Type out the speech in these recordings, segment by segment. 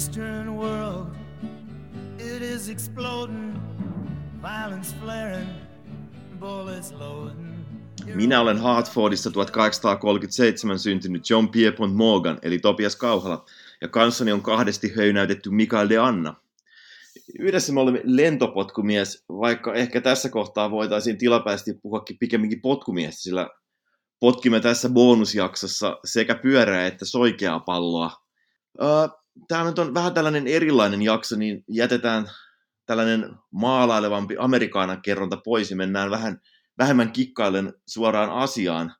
Eastern world, it is exploding, violence flaring, bullets loading. Minä olen Hartfordissa 1837 syntynyt John Pierpont Morgan, eli Topias Kauhala, ja kanssani on kahdesti höynäytetty Mikael de Anna. Yhdessä me olemme lentopotkumies, vaikka ehkä tässä kohtaa voitaisiin tilapäisesti puhuakin pikemminkin potkumiestä, sillä potkimme tässä bonusjaksossa sekä pyörää että soikeaa palloa. Tämä nyt on vähän tällainen erilainen jakso, niin jätetään tällainen maalailevampi amerikaanan kerronta pois ja mennään vähän vähemmän kikkailen suoraan asiaan.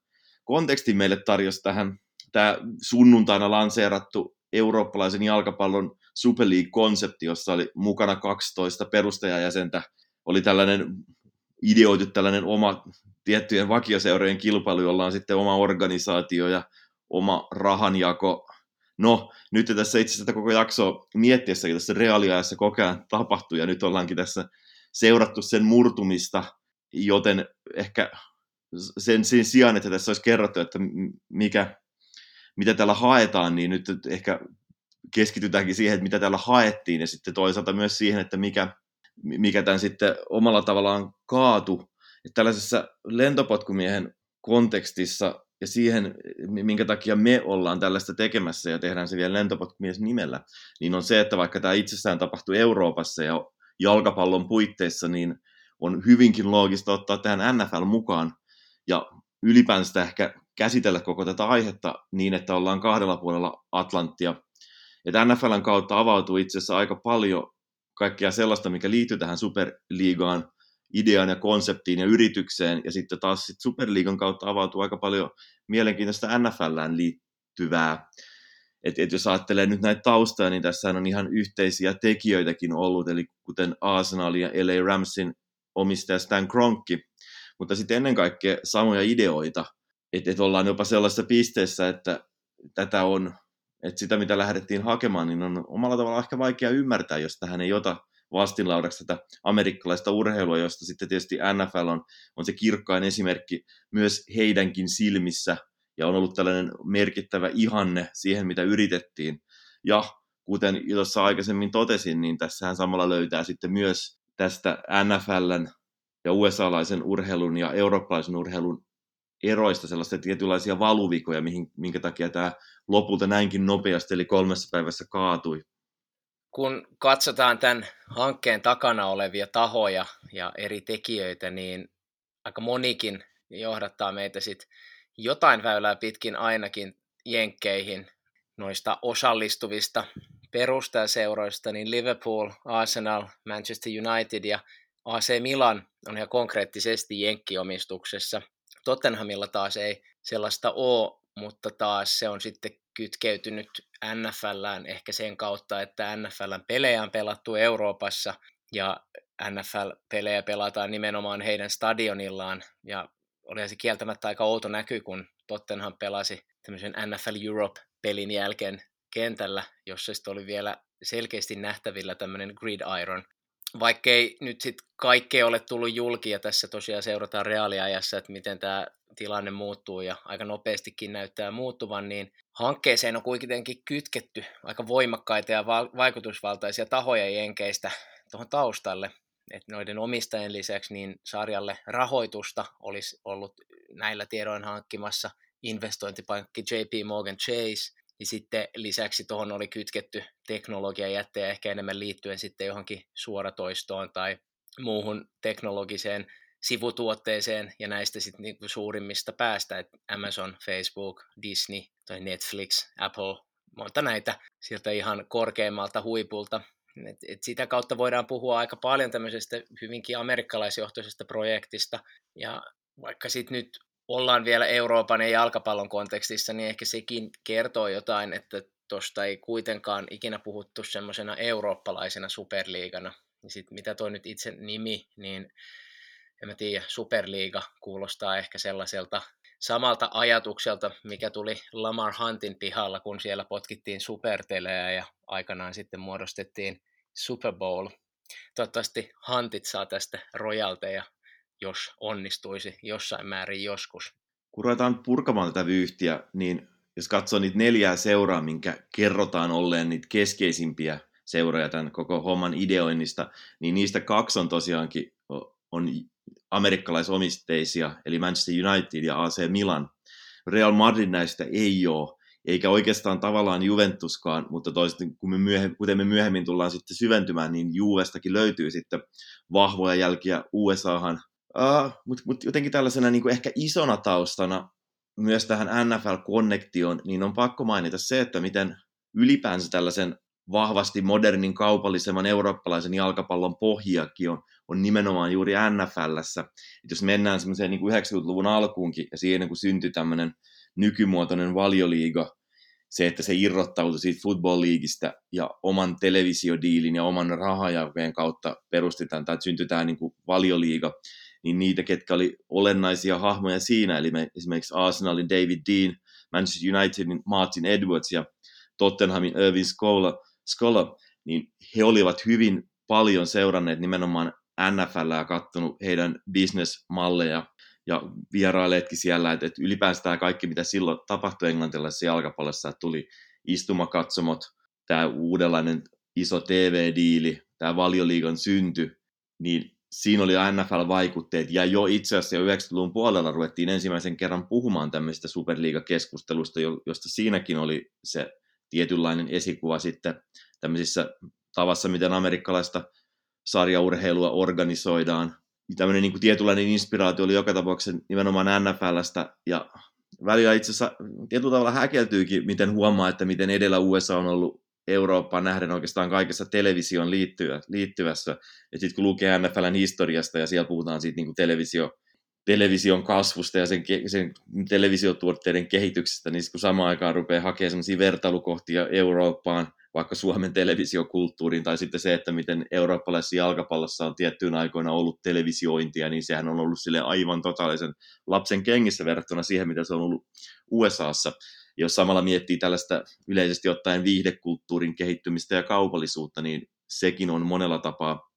Konteksti meille tarjosi tähän tämä sunnuntaina lanseerattu eurooppalaisen jalkapallon Super League-konsepti, jossa oli mukana 12 perustajajäsentä. Oli tällainen ideoitu tällainen oma tiettyjen vakioseurojen kilpailu, jolla on sitten oma organisaatio ja oma rahanjako. No, nyt tässä itse asiassa koko jakso miettiessäkin tässä reaaliajassa koko ajan tapahtuu, ja nyt ollaankin tässä seurattu sen murtumista, joten ehkä sen, sen sijaan, että tässä olisi kerrottu, että mikä, mitä täällä haetaan, niin nyt ehkä keskitytäänkin siihen, että mitä täällä haettiin, ja sitten toisaalta myös siihen, että mikä, mikä tämän sitten omalla tavallaan kaatu. Että tällaisessa lentopotkumiehen kontekstissa ja siihen, minkä takia me ollaan tällaista tekemässä ja tehdään se vielä lentopotkumies nimellä, niin on se, että vaikka tämä itsessään tapahtuu Euroopassa ja jalkapallon puitteissa, niin on hyvinkin loogista ottaa tähän NFL mukaan ja ylipäänsä ehkä käsitellä koko tätä aihetta niin, että ollaan kahdella puolella Atlanttia. Että NFLn kautta avautuu itse asiassa aika paljon kaikkea sellaista, mikä liittyy tähän superliigaan, ideaan ja konseptiin ja yritykseen, ja sitten taas sit Superliigan kautta avautuu aika paljon mielenkiintoista NFLään liittyvää. Et, et jos ajattelee nyt näitä taustoja, niin tässä on ihan yhteisiä tekijöitäkin ollut, eli kuten Arsenal ja LA Ramsin omistaja Stan Kronkki, mutta sitten ennen kaikkea samoja ideoita, että et ollaan jopa sellaisessa pisteessä, että tätä on, että sitä mitä lähdettiin hakemaan, niin on omalla tavalla ehkä vaikea ymmärtää, jos tähän ei ota vastinlaudaksi tätä amerikkalaista urheilua, josta sitten tietysti NFL on, on se kirkkain esimerkki myös heidänkin silmissä, ja on ollut tällainen merkittävä ihanne siihen, mitä yritettiin. Ja kuten tuossa aikaisemmin totesin, niin tässähän samalla löytää sitten myös tästä NFLn ja USA-laisen urheilun ja eurooppalaisen urheilun eroista sellaisia tietynlaisia valuvikoja, mihin, minkä takia tämä lopulta näinkin nopeasti, eli kolmessa päivässä kaatui. Kun katsotaan tämän hankkeen takana olevia tahoja ja eri tekijöitä, niin aika monikin johdattaa meitä sitten jotain väylää pitkin ainakin jenkkeihin noista osallistuvista perustajaseuroista, niin Liverpool, Arsenal, Manchester United ja AC Milan on ihan konkreettisesti jenkkiomistuksessa. Tottenhamilla taas ei sellaista ole, mutta taas se on sitten kytkeytynyt NFLään ehkä sen kautta, että NFLn pelejä on pelattu Euroopassa ja NFL-pelejä pelataan nimenomaan heidän stadionillaan ja oli se kieltämättä aika outo näky, kun Tottenham pelasi tämmöisen NFL Europe-pelin jälkeen kentällä, jossa sitten oli vielä selkeästi nähtävillä tämmöinen gridiron. Vaikkei nyt sitten kaikkea ole tullut julki ja tässä tosiaan seurataan reaaliajassa, että miten tämä tilanne muuttuu ja aika nopeastikin näyttää muuttuvan, niin hankkeeseen on kuitenkin kytketty aika voimakkaita ja vaikutusvaltaisia tahoja jenkeistä tuohon taustalle. että noiden omistajien lisäksi niin sarjalle rahoitusta olisi ollut näillä tiedoin hankkimassa investointipankki JP Morgan Chase, niin sitten lisäksi tuohon oli kytketty teknologiajättejä ehkä enemmän liittyen sitten johonkin suoratoistoon tai muuhun teknologiseen sivutuotteeseen ja näistä sitten niinku suurimmista päästä, että Amazon, Facebook, Disney tai Netflix, Apple, monta näitä sieltä ihan korkeimmalta huipulta. Et, et sitä kautta voidaan puhua aika paljon tämmöisestä hyvinkin amerikkalaisjohtoisesta projektista ja vaikka sitten nyt ollaan vielä Euroopan ja jalkapallon kontekstissa, niin ehkä sekin kertoo jotain, että tuosta ei kuitenkaan ikinä puhuttu semmoisena eurooppalaisena superliigana. Ja sitten mitä toi nyt itse nimi, niin en mä tiedä, superliiga kuulostaa ehkä sellaiselta samalta ajatukselta, mikä tuli Lamar Huntin pihalla, kun siellä potkittiin supertelejä ja aikanaan sitten muodostettiin Super Bowl. Toivottavasti Huntit saa tästä rojalteja jos onnistuisi jossain määrin joskus. Kun ruvetaan purkamaan tätä vyyhtiä, niin jos katsoo niitä neljää seuraa, minkä kerrotaan olleen niitä keskeisimpiä seuroja tämän koko homman ideoinnista, niin niistä kaksi on tosiaankin on amerikkalaisomisteisia, eli Manchester United ja AC Milan. Real Madrid näistä ei ole, eikä oikeastaan tavallaan Juventuskaan, mutta toista, kun me myöhemmin, kuten me myöhemmin tullaan sitten syventymään, niin Juvestakin löytyy sitten vahvoja jälkiä USAhan. Uh, mutta mut jotenkin tällaisena niin kuin ehkä isona taustana myös tähän NFL-konnektioon, niin on pakko mainita se, että miten ylipäänsä tällaisen vahvasti modernin kaupallisemman eurooppalaisen jalkapallon pohjakin on, on nimenomaan juuri NFLssä. Et jos mennään semmoiseen niin 90-luvun alkuunkin ja siihen kun syntyi tämmöinen nykymuotoinen valioliiga, se, että se irrottautui siitä football leagueista ja oman televisiodiilin ja oman rahajaukeen kautta perustetaan tai syntyi tämä niin kuin valioliiga, niin niitä, ketkä oli olennaisia hahmoja siinä, eli me, esimerkiksi Arsenalin David Dean, Manchester Unitedin Martin Edwards ja Tottenhamin Irvin Scholar, Scholar niin he olivat hyvin paljon seuranneet nimenomaan NFL ja katsonut heidän bisnesmalleja ja vieraileetkin siellä, että, että ylipäänsä tämä kaikki, mitä silloin tapahtui englantilaisessa jalkapallossa, että tuli istumakatsomot, tämä uudenlainen iso TV-diili, tämä valioliigan synty, niin siinä oli NFL-vaikutteet, ja jo itse asiassa jo 90-luvun puolella ruvettiin ensimmäisen kerran puhumaan tämmöistä superliigakeskustelusta, josta siinäkin oli se tietynlainen esikuva sitten tämmöisissä tavassa, miten amerikkalaista sarjaurheilua organisoidaan. Tämmöinen niin kuin tietynlainen inspiraatio oli joka tapauksessa nimenomaan NFLstä, ja välillä itse asiassa tietyllä tavalla häkeltyykin, miten huomaa, että miten edellä USA on ollut Eurooppaan nähden oikeastaan kaikessa televisioon liittyvä, liittyvässä. Ja sitten kun lukee NFLn historiasta ja siellä puhutaan siitä niin kuin televisio, television kasvusta ja sen, sen televisiotuotteiden kehityksestä, niin kun samaan aikaan rupeaa hakemaan sellaisia vertailukohtia Eurooppaan, vaikka Suomen televisiokulttuuriin, tai sitten se, että miten eurooppalaisessa jalkapallossa on tiettyyn aikoina ollut televisiointia, niin sehän on ollut sille aivan totaalisen lapsen kengissä verrattuna siihen, mitä se on ollut USAssa jos samalla miettii tällaista yleisesti ottaen viihdekulttuurin kehittymistä ja kaupallisuutta, niin sekin on monella tapaa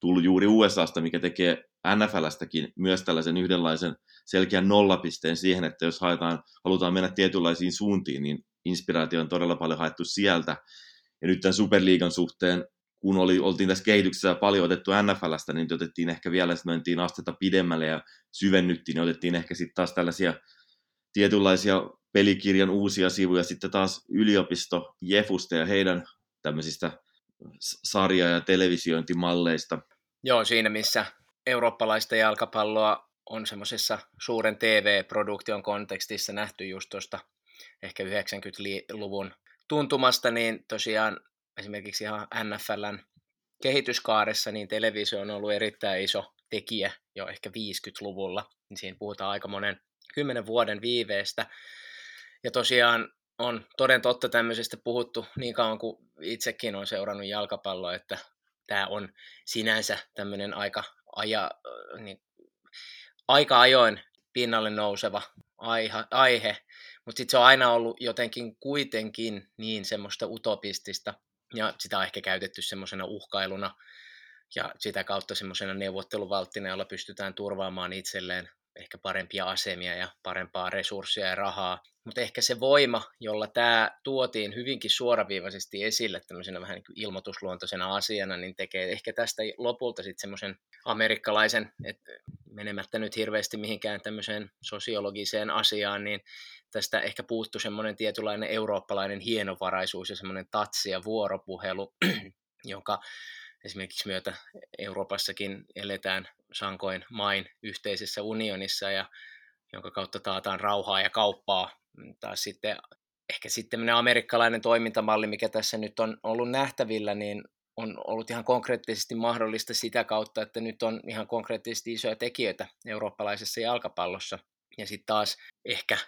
tullut juuri USAsta, mikä tekee NFLstäkin myös tällaisen yhdenlaisen selkeän nollapisteen siihen, että jos haetaan, halutaan mennä tietynlaisiin suuntiin, niin inspiraatio on todella paljon haettu sieltä. Ja nyt tämän Superliigan suhteen, kun oli, oltiin tässä kehityksessä paljon otettu NFLstä, niin otettiin ehkä vielä, mentiin astetta pidemmälle ja syvennyttiin, niin otettiin ehkä sitten taas tällaisia tietynlaisia pelikirjan uusia sivuja sitten taas yliopisto Jefusta ja heidän tämmöisistä sarja- ja televisiointimalleista. Joo, siinä missä eurooppalaista jalkapalloa on semmoisessa suuren TV-produktion kontekstissa nähty just tuosta ehkä 90-luvun tuntumasta, niin tosiaan esimerkiksi ihan NFLn kehityskaaressa, niin televisio on ollut erittäin iso tekijä jo ehkä 50-luvulla, niin siinä puhutaan aika monen kymmenen vuoden viiveestä, ja tosiaan on toden totta tämmöisestä puhuttu niin kauan kuin itsekin on seurannut jalkapalloa, että tämä on sinänsä tämmöinen aika, aja, niin, aika ajoin pinnalle nouseva aihe, aihe. mutta sitten se on aina ollut jotenkin kuitenkin niin semmoista utopistista, ja sitä on ehkä käytetty semmoisena uhkailuna, ja sitä kautta semmoisena neuvotteluvalttina, jolla pystytään turvaamaan itselleen ehkä parempia asemia ja parempaa resurssia ja rahaa. Mutta ehkä se voima, jolla tämä tuotiin hyvinkin suoraviivaisesti esille tämmöisenä vähän niin ilmoitusluontoisena asiana, niin tekee ehkä tästä lopulta sitten semmoisen amerikkalaisen, että menemättä nyt hirveästi mihinkään tämmöiseen sosiologiseen asiaan, niin tästä ehkä puuttu semmoinen tietynlainen eurooppalainen hienovaraisuus ja semmoinen tatsi ja vuoropuhelu, joka esimerkiksi myötä Euroopassakin eletään sankoin main yhteisessä unionissa ja jonka kautta taataan rauhaa ja kauppaa. Taas sitten ehkä sitten amerikkalainen toimintamalli, mikä tässä nyt on ollut nähtävillä, niin on ollut ihan konkreettisesti mahdollista sitä kautta, että nyt on ihan konkreettisesti isoja tekijöitä eurooppalaisessa jalkapallossa. Ja sitten taas ehkä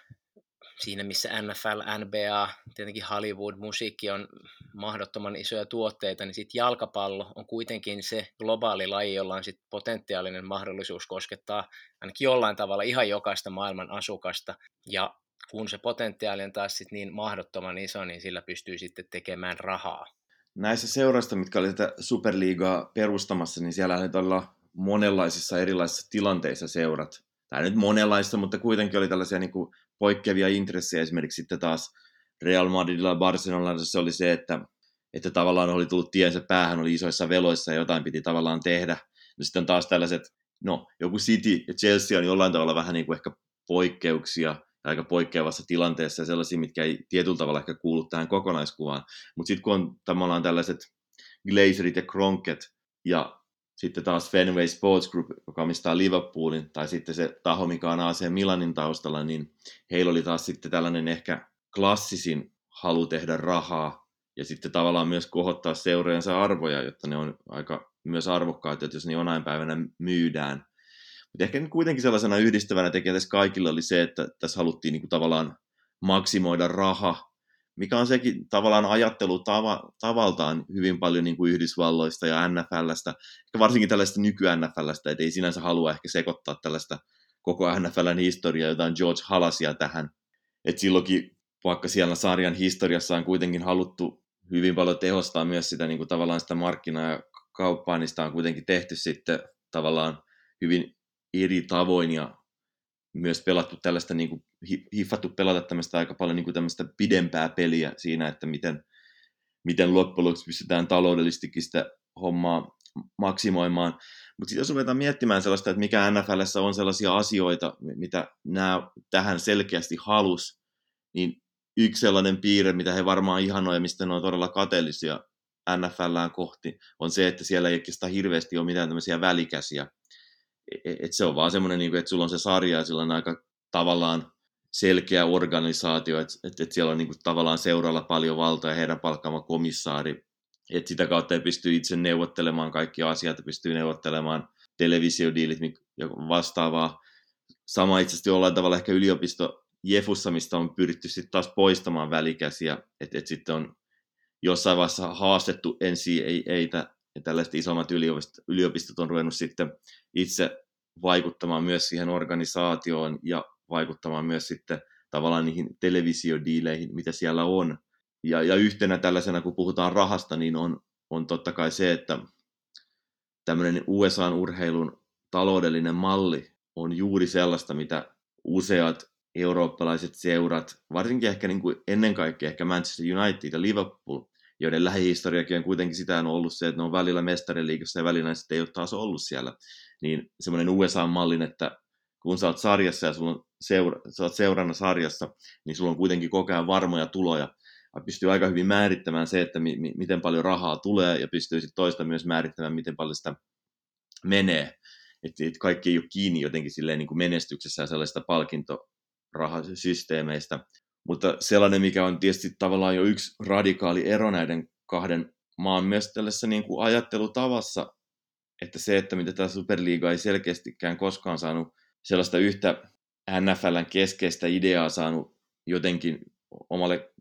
siinä missä NFL, NBA, tietenkin Hollywood, musiikki on mahdottoman isoja tuotteita, niin sitten jalkapallo on kuitenkin se globaali laji, jolla on sit potentiaalinen mahdollisuus koskettaa ainakin jollain tavalla ihan jokaista maailman asukasta. Ja kun se potentiaali on taas sit niin mahdottoman iso, niin sillä pystyy sitten tekemään rahaa. Näissä seurasta, mitkä oli tätä Superliigaa perustamassa, niin siellä oli todella monenlaisissa erilaisissa tilanteissa seurat. Tai nyt monenlaista, mutta kuitenkin oli tällaisia niin kuin poikkeavia intressejä. Esimerkiksi sitten taas Real Madridilla ja Barcelonalla se oli se, että, että tavallaan oli tullut tiensä päähän, oli isoissa veloissa ja jotain piti tavallaan tehdä. No sitten taas tällaiset, no joku City ja Chelsea on jollain tavalla vähän niin kuin ehkä poikkeuksia, aika poikkeavassa tilanteessa ja sellaisia, mitkä ei tietyllä tavalla ehkä kuulu tähän kokonaiskuvaan. Mutta sitten kun on tavallaan tällaiset Glazerit ja Kronket ja sitten taas Fenway Sports Group, joka omistaa Liverpoolin, tai sitten se taho, mikä on AC Milanin taustalla, niin heillä oli taas sitten tällainen ehkä klassisin halu tehdä rahaa, ja sitten tavallaan myös kohottaa seurojensa arvoja, jotta ne on aika myös arvokkaita, että jos ne jonain päivänä myydään. Mutta ehkä kuitenkin sellaisena yhdistävänä tekijänä tässä kaikilla oli se, että tässä haluttiin niin kuin tavallaan maksimoida raha, mikä on sekin tavallaan ajattelu tava, tavaltaan hyvin paljon niin kuin Yhdysvalloista ja NFLstä, ehkä varsinkin tällaista nyky-NFLstä, että ei sinänsä halua ehkä sekoittaa tällaista koko NFLn historiaa, jotain George Halasia tähän. Että silloinkin, vaikka siellä sarjan historiassa on kuitenkin haluttu hyvin paljon tehostaa myös sitä niin kuin tavallaan sitä markkinaa ja kauppaa, niin sitä on kuitenkin tehty sitten tavallaan hyvin eri tavoin ja myös pelattu tällaista, niin kuin, hiffattu pelata tämmöistä aika paljon niin kuin tämmöistä pidempää peliä siinä, että miten, miten loppujen lopuksi pystytään taloudellistikin sitä hommaa maksimoimaan. Mutta sitten jos ruvetaan miettimään sellaista, että mikä NFLssä on sellaisia asioita, mitä nämä tähän selkeästi halus, niin yksi sellainen piirre, mitä he varmaan ihanoivat, mistä ne on todella kateellisia NFLään kohti, on se, että siellä ei oikeastaan hirveästi ole mitään tämmöisiä välikäsiä. E-, et se on vaan semmoinen, niin että sulla on se sarja ja sillä on aika tavallaan selkeä organisaatio, että et, et siellä on niin kuin, tavallaan seuralla paljon valtaa ja heidän palkkaama komissaari, että sitä kautta ei pysty itse neuvottelemaan kaikki asiat, pystyy neuvottelemaan televisiodiilit ja vastaavaa. Sama itse asiassa jollain tavalla ehkä yliopisto Jefussa, mistä on pyritty sitten taas poistamaan välikäsiä, että et sitten on jossain vaiheessa haastettu NCAAtä ja tällaiset isommat yliopistot, yliopistot on ruvennut sitten itse vaikuttamaan myös siihen organisaatioon ja vaikuttamaan myös sitten tavallaan niihin televisiodiileihin, mitä siellä on. Ja, ja yhtenä tällaisena, kun puhutaan rahasta, niin on, on totta kai se, että tämmöinen USA-urheilun taloudellinen malli on juuri sellaista, mitä useat eurooppalaiset seurat, varsinkin ehkä niin kuin ennen kaikkea ehkä Manchester United ja Liverpool, joiden lähihistoriakin on kuitenkin sitä on ollut se, että ne on välillä mestariliikassa ja välillä sitten ei ole taas ollut siellä, niin semmoinen USA-mallin, että kun sä oot sarjassa ja sulla on seura, sä seurana sarjassa, niin sulla on kuitenkin koko ajan varmoja tuloja, ja pystyy aika hyvin määrittämään se, että mi, mi, miten paljon rahaa tulee, ja pystyy sitten toista myös määrittämään, miten paljon sitä menee. Että et kaikki ei ole kiinni jotenkin silleen niin kuin menestyksessä ja sellaista palkintorahasysteemeistä. Mutta sellainen, mikä on tietysti tavallaan jo yksi radikaali ero näiden kahden maan myös tällaisessa niin kuin ajattelutavassa, että se, että mitä tämä Superliiga ei selkeästikään koskaan saanut sellaista yhtä NFLn keskeistä ideaa saanut jotenkin omalle,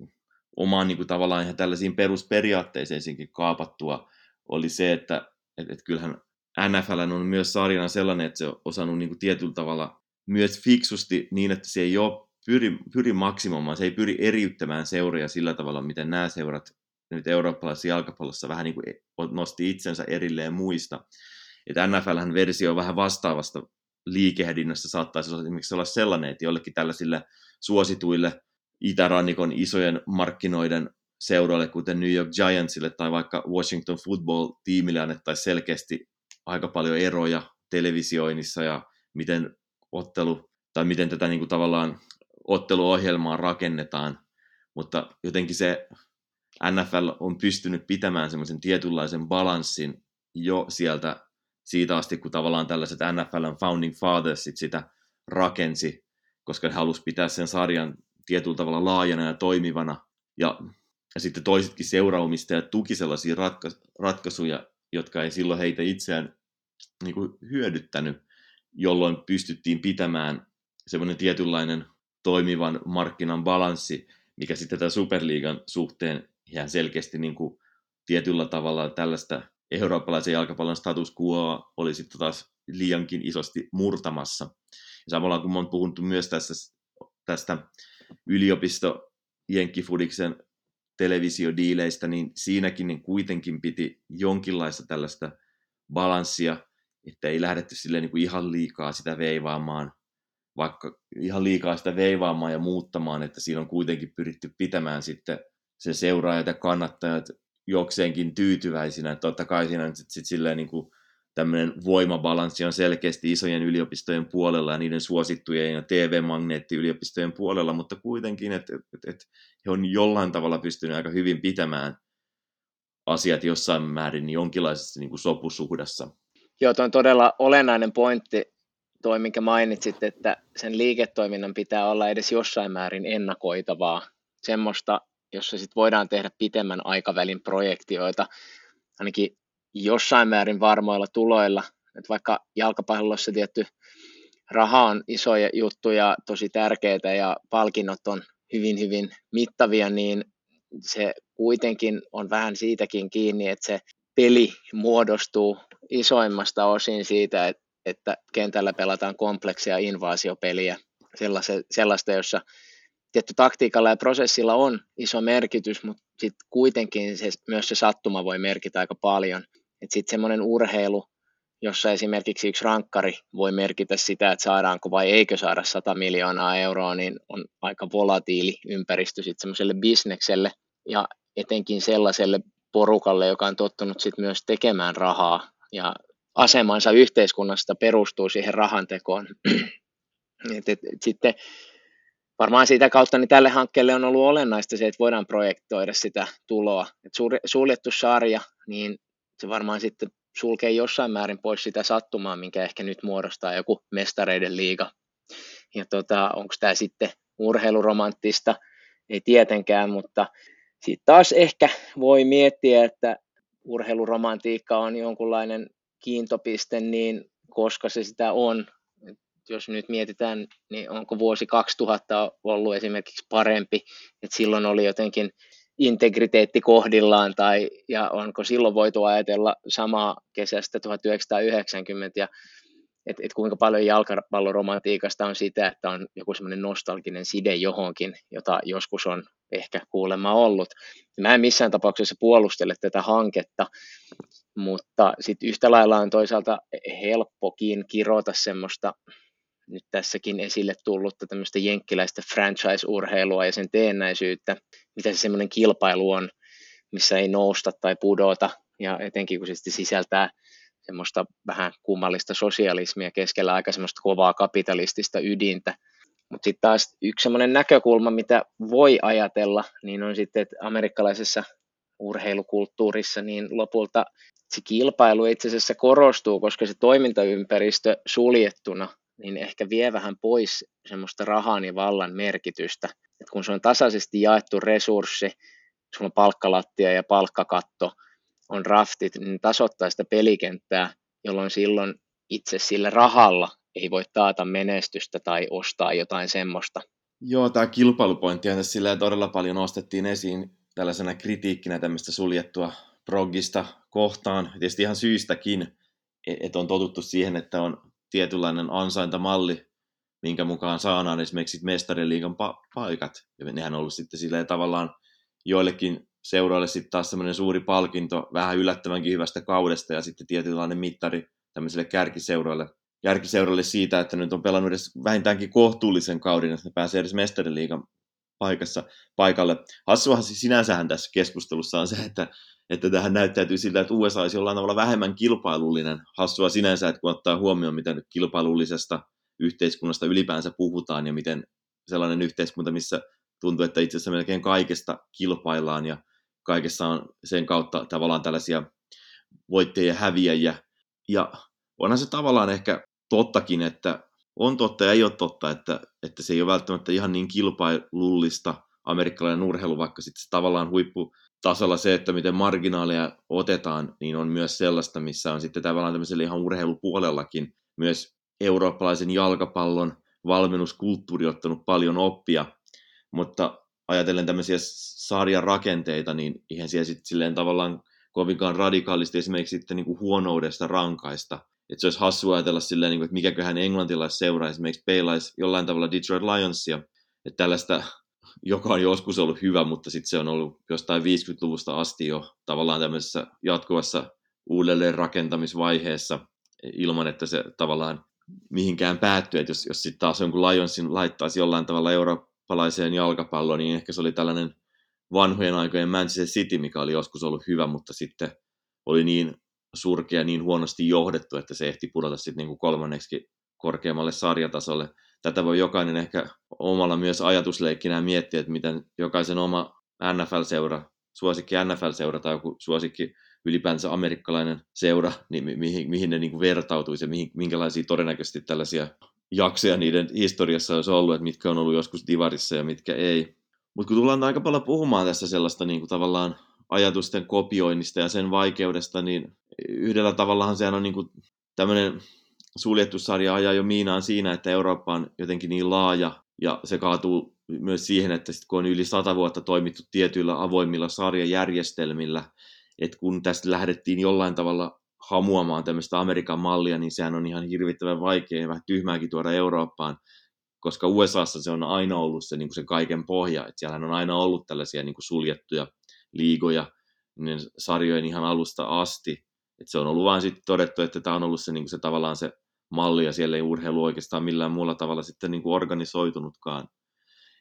omaan niin kuin tavallaan ihan tällaisiin perusperiaatteisiinkin kaapattua, oli se, että et, et kyllähän NFL on myös sarjana sellainen, että se on osannut niin kuin tietyllä tavalla myös fiksusti niin, että se ei ole pyri, pyri maksimoimaan, se ei pyri eriyttämään seuroja sillä tavalla, miten nämä seurat nyt eurooppalaisessa jalkapallossa vähän niin kuin nosti itsensä erilleen muista. Että NFLhän versio vähän vastaavasta liikehdinnästä saattaisi esimerkiksi olla sellainen, että jollekin tällaisille suosituille itärannikon isojen markkinoiden seuroille, kuten New York Giantsille tai vaikka Washington Football-tiimille annettaisiin selkeästi aika paljon eroja televisioinnissa ja miten ottelu tai miten tätä niin kuin tavallaan otteluohjelmaa rakennetaan, mutta jotenkin se NFL on pystynyt pitämään semmoisen tietynlaisen balanssin jo sieltä siitä asti, kun tavallaan tällaiset NFLn founding fathersit sitä rakensi, koska he halusivat pitää sen sarjan tietyllä tavalla laajana ja toimivana. Ja, ja sitten toisetkin seuraumistajat tuki sellaisia ratka- ratkaisuja, jotka ei silloin heitä itseään niin kuin hyödyttänyt, jolloin pystyttiin pitämään semmoinen tietynlainen toimivan markkinan balanssi, mikä sitten tämän Superliigan suhteen ihan selkeästi niin kuin tietyllä tavalla tällaista eurooppalaisen jalkapallon status quo oli sitten taas liiankin isosti murtamassa. Ja samalla kun on puhuttu myös tästä, tästä yliopisto Jenkkifudiksen televisiodiileistä, niin siinäkin niin kuitenkin piti jonkinlaista tällaista balanssia, että ei lähdetty sille niin kuin ihan liikaa sitä veivaamaan vaikka ihan liikaa sitä veivaamaan ja muuttamaan, että siinä on kuitenkin pyritty pitämään sitten se seuraajat ja kannattajat jokseenkin tyytyväisinä. Totta kai siinä sitten sit silleen niin kuin tämmöinen voimabalanssi on selkeästi isojen yliopistojen puolella ja niiden suosittujen ja TV-magneettiyliopistojen puolella, mutta kuitenkin, että et, et he on jollain tavalla pystynyt aika hyvin pitämään asiat jossain määrin jonkinlaisessa niin kuin sopusuhdassa. Joo, tuo on todella olennainen pointti, toi minkä mainitsit, että sen liiketoiminnan pitää olla edes jossain määrin ennakoitavaa, semmoista, jossa sit voidaan tehdä pitemmän aikavälin projektioita, ainakin jossain määrin varmoilla tuloilla, että vaikka jalkapallossa tietty raha on isoja juttuja, tosi tärkeitä ja palkinnot on hyvin, hyvin mittavia, niin se kuitenkin on vähän siitäkin kiinni, että se peli muodostuu isoimmasta osin siitä, että, että kentällä pelataan kompleksia invaasiopeliä, sellaista, jossa tietty taktiikalla ja prosessilla on iso merkitys, mutta sitten kuitenkin se, myös se sattuma voi merkitä aika paljon. Sitten semmoinen urheilu, jossa esimerkiksi yksi rankkari voi merkitä sitä, että saadaanko vai eikö saada 100 miljoonaa euroa, niin on aika volatiili ympäristö sitten semmoiselle bisnekselle ja etenkin sellaiselle porukalle, joka on tottunut sitten myös tekemään rahaa ja asemansa yhteiskunnasta perustuu siihen rahantekoon. et, et, et sitten varmaan siitä kautta niin tälle hankkeelle on ollut olennaista se, että voidaan projektoida sitä tuloa. Et suljettu sarja, niin se varmaan sitten sulkee jossain määrin pois sitä sattumaa, minkä ehkä nyt muodostaa joku mestareiden liiga. Ja tota, onko tämä sitten urheiluromanttista, ei tietenkään, mutta sitten taas ehkä voi miettiä, että urheiluromantiikka on jonkunlainen kiintopiste, niin koska se sitä on, jos nyt mietitään, niin onko vuosi 2000 ollut esimerkiksi parempi, että silloin oli jotenkin integriteetti kohdillaan, tai, ja onko silloin voitu ajatella samaa kesästä 1990, ja että et kuinka paljon jalkapalloromantiikasta on sitä, että on joku semmoinen nostalginen side johonkin, jota joskus on ehkä kuulemma ollut. Mä en missään tapauksessa puolustele tätä hanketta, mutta sitten yhtä lailla on toisaalta helppokin kirota semmoista nyt tässäkin esille tullutta tämmöistä jenkkiläistä franchise-urheilua ja sen teennäisyyttä, mitä se semmoinen kilpailu on, missä ei nousta tai pudota, ja etenkin kun se sisältää semmoista vähän kummallista sosialismia keskellä aika semmoista kovaa kapitalistista ydintä. Mutta sitten taas yksi semmoinen näkökulma, mitä voi ajatella, niin on sitten, että amerikkalaisessa urheilukulttuurissa, niin lopulta se kilpailu itse asiassa korostuu, koska se toimintaympäristö suljettuna niin ehkä vie vähän pois semmoista rahan ja vallan merkitystä. Et kun se on tasaisesti jaettu resurssi, sulla on palkkalattia ja palkkakatto, on raftit, niin tasoittaa sitä pelikenttää, jolloin silloin itse sillä rahalla ei voi taata menestystä tai ostaa jotain semmoista. Joo, tämä kilpailupointti tässä sillä todella paljon nostettiin esiin tällaisena kritiikkinä tämmöistä suljettua proggista kohtaan. Tietysti ihan syystäkin, e- että on totuttu siihen, että on tietynlainen ansaintamalli, minkä mukaan saadaan esimerkiksi mestariliigan pa- paikat. Ja nehän on ollut sitten silleen tavallaan joillekin seuroille sitten taas semmoinen suuri palkinto vähän yllättävänkin hyvästä kaudesta ja sitten tietynlainen mittari tämmöisille kärkiseuroille, kärkiseuroille siitä, että nyt on pelannut edes vähintäänkin kohtuullisen kauden, että ne pääsee edes mestariliigan paikassa, paikalle. Hassuahan siis sinänsähän tässä keskustelussa on se, että että tähän näyttäytyy siltä, että USA olisi jollain tavalla vähemmän kilpailullinen. Hassua sinänsä, että kun ottaa huomioon, miten kilpailullisesta yhteiskunnasta ylipäänsä puhutaan ja miten sellainen yhteiskunta, missä tuntuu, että itse asiassa melkein kaikesta kilpaillaan ja kaikessa on sen kautta tavallaan tällaisia voittajia ja häviäjiä. Ja onhan se tavallaan ehkä tottakin, että on totta ja ei ole totta, että, että se ei ole välttämättä ihan niin kilpailullista amerikkalainen urheilu, vaikka sitten se tavallaan huippu tasolla se, että miten marginaalia otetaan, niin on myös sellaista, missä on sitten tavallaan tämmöisellä ihan urheilupuolellakin myös eurooppalaisen jalkapallon valmennuskulttuuri ottanut paljon oppia, mutta ajatellen tämmöisiä sarjan rakenteita, niin ihan siellä sitten silleen tavallaan kovinkaan radikaalisti esimerkiksi sitten niin kuin huonoudesta rankaista. Että se olisi hassua ajatella silleen, niin kuin, että mikäköhän englantilaisseura esimerkiksi peilaisi jollain tavalla Detroit Lionsia, että tällaista joka on joskus ollut hyvä, mutta sitten se on ollut jostain 50-luvusta asti jo tavallaan tämmöisessä jatkuvassa uudelleen rakentamisvaiheessa ilman, että se tavallaan mihinkään päättyä, että jos, jos sitten taas jonkun Lionsin laittaisi jollain tavalla eurooppalaiseen jalkapalloon, niin ehkä se oli tällainen vanhojen aikojen Manchester City, mikä oli joskus ollut hyvä, mutta sitten oli niin surkea niin huonosti johdettu, että se ehti pudota sitten niin kolmanneksi korkeammalle sarjatasolle. Tätä voi jokainen ehkä omalla myös ajatusleikkinä miettiä, että miten jokaisen oma NFL-seura, suosikki NFL-seura tai joku suosikki ylipäänsä amerikkalainen seura, niin mihin, mihin ne niin kuin vertautuisi ja mihin, minkälaisia todennäköisesti tällaisia jaksoja niiden historiassa olisi ollut, että mitkä on ollut joskus divarissa ja mitkä ei. Mutta kun tullaan aika paljon puhumaan tässä sellaista niin kuin tavallaan ajatusten kopioinnista ja sen vaikeudesta, niin yhdellä tavallahan sehän on niin kuin tämmöinen suljettu sarja ajaa jo miinaan siinä, että Eurooppa on jotenkin niin laaja ja se kaatuu myös siihen, että sit kun on yli sata vuotta toimittu tietyillä avoimilla sarjajärjestelmillä, että kun tästä lähdettiin jollain tavalla hamuamaan tämmöistä Amerikan mallia, niin sehän on ihan hirvittävän vaikea ja vähän tyhmääkin tuoda Eurooppaan, koska USAssa se on aina ollut se, niin kuin se kaiken pohja, että siellä on aina ollut tällaisia niin kuin suljettuja liigoja niin sarjojen ihan alusta asti, että se on ollut vain sitten todettu, että tämä on ollut se, niin kuin se tavallaan se malli ja siellä ei urheilu oikeastaan millään muulla tavalla sitten niin kuin organisoitunutkaan.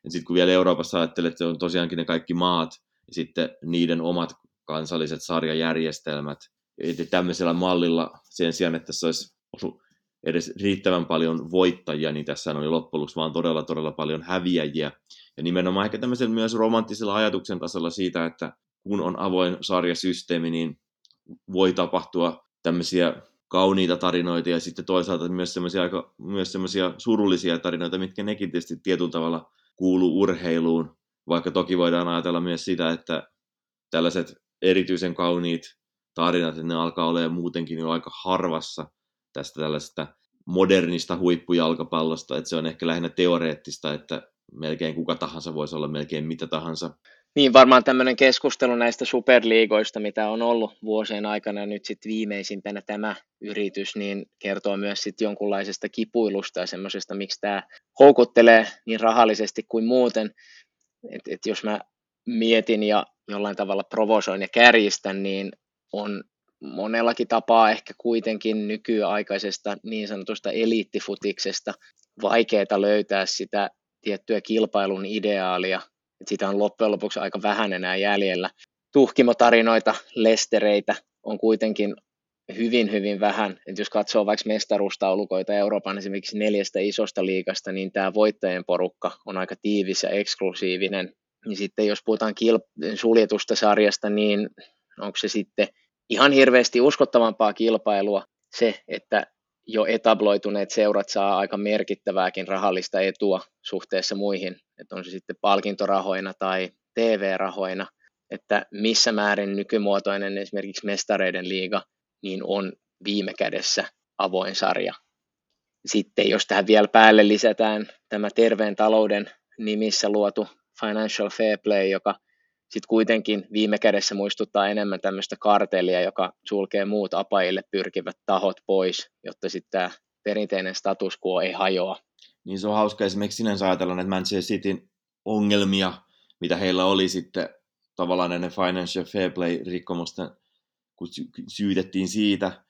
Ja sitten kun vielä Euroopassa ajattelee, että on tosiaankin ne kaikki maat ja sitten niiden omat kansalliset sarjajärjestelmät, että tämmöisellä mallilla sen sijaan, että se olisi edes riittävän paljon voittajia, niin tässä oli loppujen lopuksi vaan todella, todella paljon häviäjiä. Ja nimenomaan ehkä tämmöisellä myös romanttisella ajatuksen tasolla siitä, että kun on avoin sarjasysteemi, niin voi tapahtua tämmöisiä kauniita tarinoita ja sitten toisaalta myös semmoisia aika, myös semmoisia surullisia tarinoita, mitkä nekin tietysti tietyllä tavalla kuuluu urheiluun, vaikka toki voidaan ajatella myös sitä, että tällaiset erityisen kauniit tarinat, ne alkaa olemaan muutenkin jo aika harvassa tästä tällaisesta modernista huippujalkapallosta, että se on ehkä lähinnä teoreettista, että melkein kuka tahansa voisi olla melkein mitä tahansa. Niin, varmaan tämmöinen keskustelu näistä superliigoista, mitä on ollut vuosien aikana, nyt sitten viimeisimpänä tämä yritys, niin kertoo myös sitten jonkunlaisesta kipuilusta ja semmoisesta, miksi tämä houkuttelee niin rahallisesti kuin muuten. että et jos mä mietin ja jollain tavalla provosoin ja kärjistän, niin on monellakin tapaa ehkä kuitenkin nykyaikaisesta niin sanotusta eliittifutiksesta vaikeaa löytää sitä tiettyä kilpailun ideaalia, että sitä on loppujen lopuksi aika vähän enää jäljellä. Tuhkimotarinoita, lestereitä on kuitenkin hyvin, hyvin vähän. Et jos katsoo vaikka mestaruustaulukoita Euroopan esimerkiksi neljästä isosta liigasta, niin tämä voittajien porukka on aika tiivis ja eksklusiivinen. Niin sitten jos puhutaan kil- suljetusta sarjasta, niin onko se sitten ihan hirveästi uskottavampaa kilpailua se, että jo etabloituneet seurat saa aika merkittävääkin rahallista etua suhteessa muihin, että on se sitten palkintorahoina tai TV-rahoina, että missä määrin nykymuotoinen esimerkiksi mestareiden liiga niin on viime kädessä avoin sarja. Sitten jos tähän vielä päälle lisätään tämä terveen talouden nimissä luotu financial fair play, joka sitten kuitenkin viime kädessä muistuttaa enemmän tämmöistä kartellia, joka sulkee muut apajille pyrkivät tahot pois, jotta sitten tämä perinteinen status quo ei hajoa. Niin se on hauska esimerkiksi sinänsä ajatella että Manchester Cityn ongelmia, mitä heillä oli sitten tavallaan näiden financial fair play rikkomusten, kun syytettiin siitä,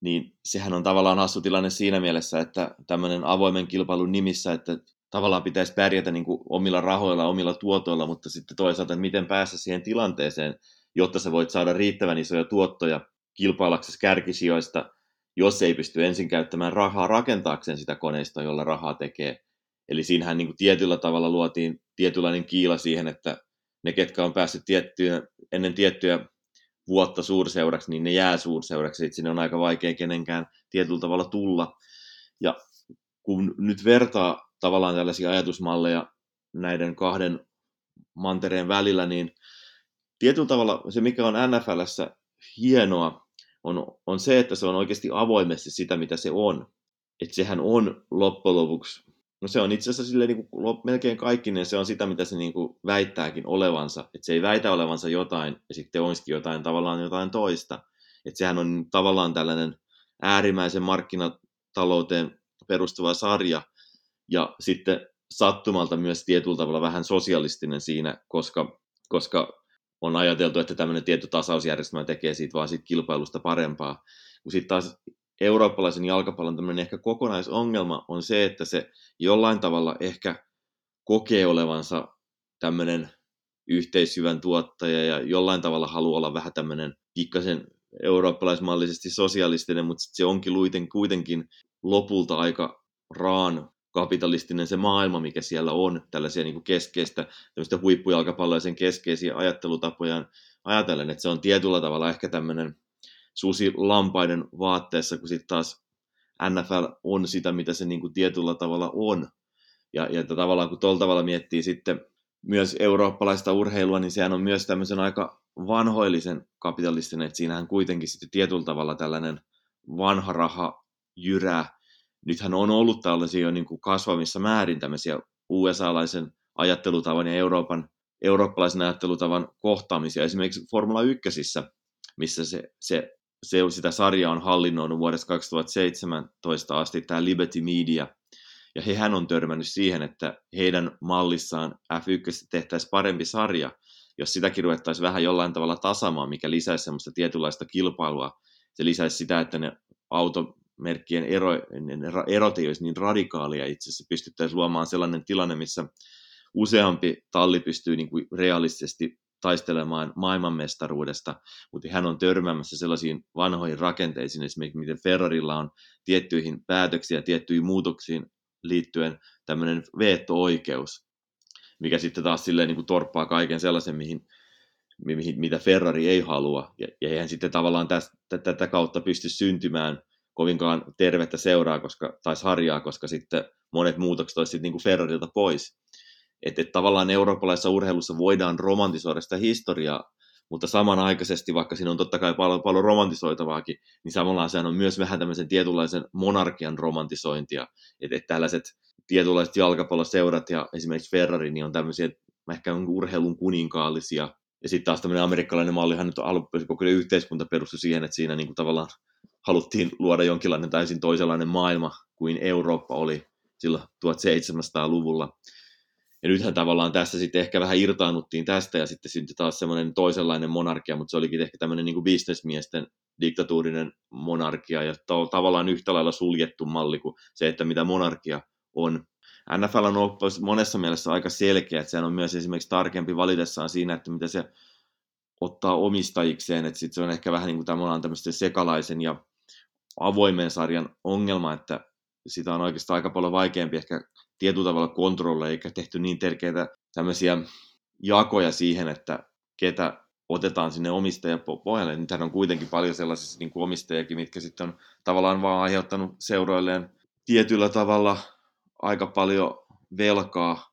niin sehän on tavallaan hassu tilanne siinä mielessä, että tämmöinen avoimen kilpailun nimissä, että tavallaan pitäisi pärjätä niin kuin omilla rahoilla, omilla tuotoilla, mutta sitten toisaalta, että miten päästä siihen tilanteeseen, jotta sä voit saada riittävän isoja tuottoja kilpailaksesi kärkisijoista, jos ei pysty ensin käyttämään rahaa rakentaakseen sitä koneista, jolla rahaa tekee. Eli siinähän niin kuin tietyllä tavalla luotiin tietynlainen kiila siihen, että ne, ketkä on päässyt tiettyä, ennen tiettyä vuotta suurseuraksi, niin ne jää suurseuraksi, että sinne on aika vaikea kenenkään tietyllä tavalla tulla. Ja kun nyt vertaa tavallaan tällaisia ajatusmalleja näiden kahden mantereen välillä, niin tietyllä tavalla se, mikä on NFLssä hienoa, on, on se, että se on oikeasti avoimesti sitä, mitä se on. Että sehän on loppujen lopuksi, no se on itse asiassa niin kuin, melkein kaikkinen, se on sitä, mitä se niin kuin väittääkin olevansa. Että se ei väitä olevansa jotain, ja sitten olisikin jotain tavallaan jotain toista. Että sehän on tavallaan tällainen äärimmäisen markkinatalouteen perustuva sarja, ja sitten sattumalta myös tietyllä tavalla vähän sosialistinen siinä, koska, koska on ajateltu, että tämmöinen tietty tasausjärjestelmä tekee siitä vaan siitä kilpailusta parempaa. Kun sitten taas eurooppalaisen jalkapallon tämmöinen ehkä kokonaisongelma on se, että se jollain tavalla ehkä kokee olevansa tämmöinen yhteishyvän tuottaja ja jollain tavalla haluaa olla vähän tämmöinen pikkasen eurooppalaismallisesti sosialistinen, mutta se onkin kuitenkin lopulta aika raan kapitalistinen se maailma, mikä siellä on, tällaisia niin kuin keskeistä, tämmöistä huippujalkapalloa ja sen keskeisiä ajattelutapoja ajatellen, että se on tietyllä tavalla ehkä tämmöinen susi lampaiden vaatteessa, kun sitten taas NFL on sitä, mitä se niin kuin tietyllä tavalla on. Ja, ja tavallaan kun tuolla tavalla miettii sitten myös eurooppalaista urheilua, niin sehän on myös tämmöisen aika vanhoillisen kapitalistinen, että siinähän kuitenkin sitten tietyllä tavalla tällainen vanha raha jyrää. Nythän on ollut tällaisia jo niin kuin kasvavissa määrin tämmöisiä USA-laisen ajattelutavan ja Euroopan, eurooppalaisen ajattelutavan kohtaamisia. Esimerkiksi Formula 1, missä se, se, se sitä sarjaa on hallinnoinut vuodesta 2017 asti tämä Liberty Media – ja hehän on törmännyt siihen, että heidän mallissaan F1 tehtäisiin parempi sarja, jos sitäkin ruvettaisiin vähän jollain tavalla tasamaan, mikä lisäisi semmoista tietynlaista kilpailua. Se lisäisi sitä, että ne automerkkien ero, erot ei olisi niin radikaalia itse asiassa. Pystyttäisiin luomaan sellainen tilanne, missä useampi talli pystyy niin kuin realistisesti taistelemaan maailmanmestaruudesta, mutta hän on törmäämässä sellaisiin vanhoihin rakenteisiin, esimerkiksi miten Ferrarilla on tiettyihin päätöksiä, tiettyihin muutoksiin liittyen tämmöinen veto-oikeus, mikä sitten taas silleen niin kuin torppaa kaiken sellaisen, mihin, mihin, mitä Ferrari ei halua. Ja, ja eihän sitten tavallaan tästä, tätä kautta pysty syntymään kovinkaan tervettä seuraa koska, tai sarjaa, koska sitten monet muutokset olisivat niin kuin Ferrarilta pois. Että et tavallaan eurooppalaisessa urheilussa voidaan romantisoida sitä historiaa, mutta samanaikaisesti, vaikka siinä on totta kai paljon, paljon romantisoitavaakin, niin samalla sehän on myös vähän tämmöisen tietynlaisen monarkian romantisointia, että, että tällaiset tietynlaiset jalkapalloseurat ja esimerkiksi Ferrari niin on tämmöisiä ehkä urheilun kuninkaallisia, ja sitten taas tämmöinen amerikkalainen mallihan nyt alun koko yhteiskunta perustui siihen, että siinä niin kuin tavallaan haluttiin luoda jonkinlainen täysin toisenlainen maailma kuin Eurooppa oli silloin 1700-luvulla. Ja nythän tavallaan tässä sitten ehkä vähän irtaannuttiin tästä ja sitten syntyi taas semmoinen toisenlainen monarkia, mutta se olikin ehkä tämmöinen niin bisnesmiesten diktatuurinen monarkia ja to- tavallaan yhtä lailla suljettu malli kuin se, että mitä monarkia on. NFL on ollut monessa mielessä aika selkeä, että sehän on myös esimerkiksi tarkempi valitessaan siinä, että mitä se ottaa omistajikseen, että sitten se on ehkä vähän niin kuin tämmöisten sekalaisen ja avoimen sarjan ongelma, että sitä on oikeastaan aika paljon vaikeampi ehkä tietyllä tavalla kontrolleja, eikä tehty niin tärkeitä tämmöisiä jakoja siihen, että ketä otetaan sinne omistajapohjalle. Nythän on kuitenkin paljon sellaisia niin kuin omistajakin, mitkä sitten on tavallaan vaan aiheuttanut seuroilleen tietyllä tavalla aika paljon velkaa.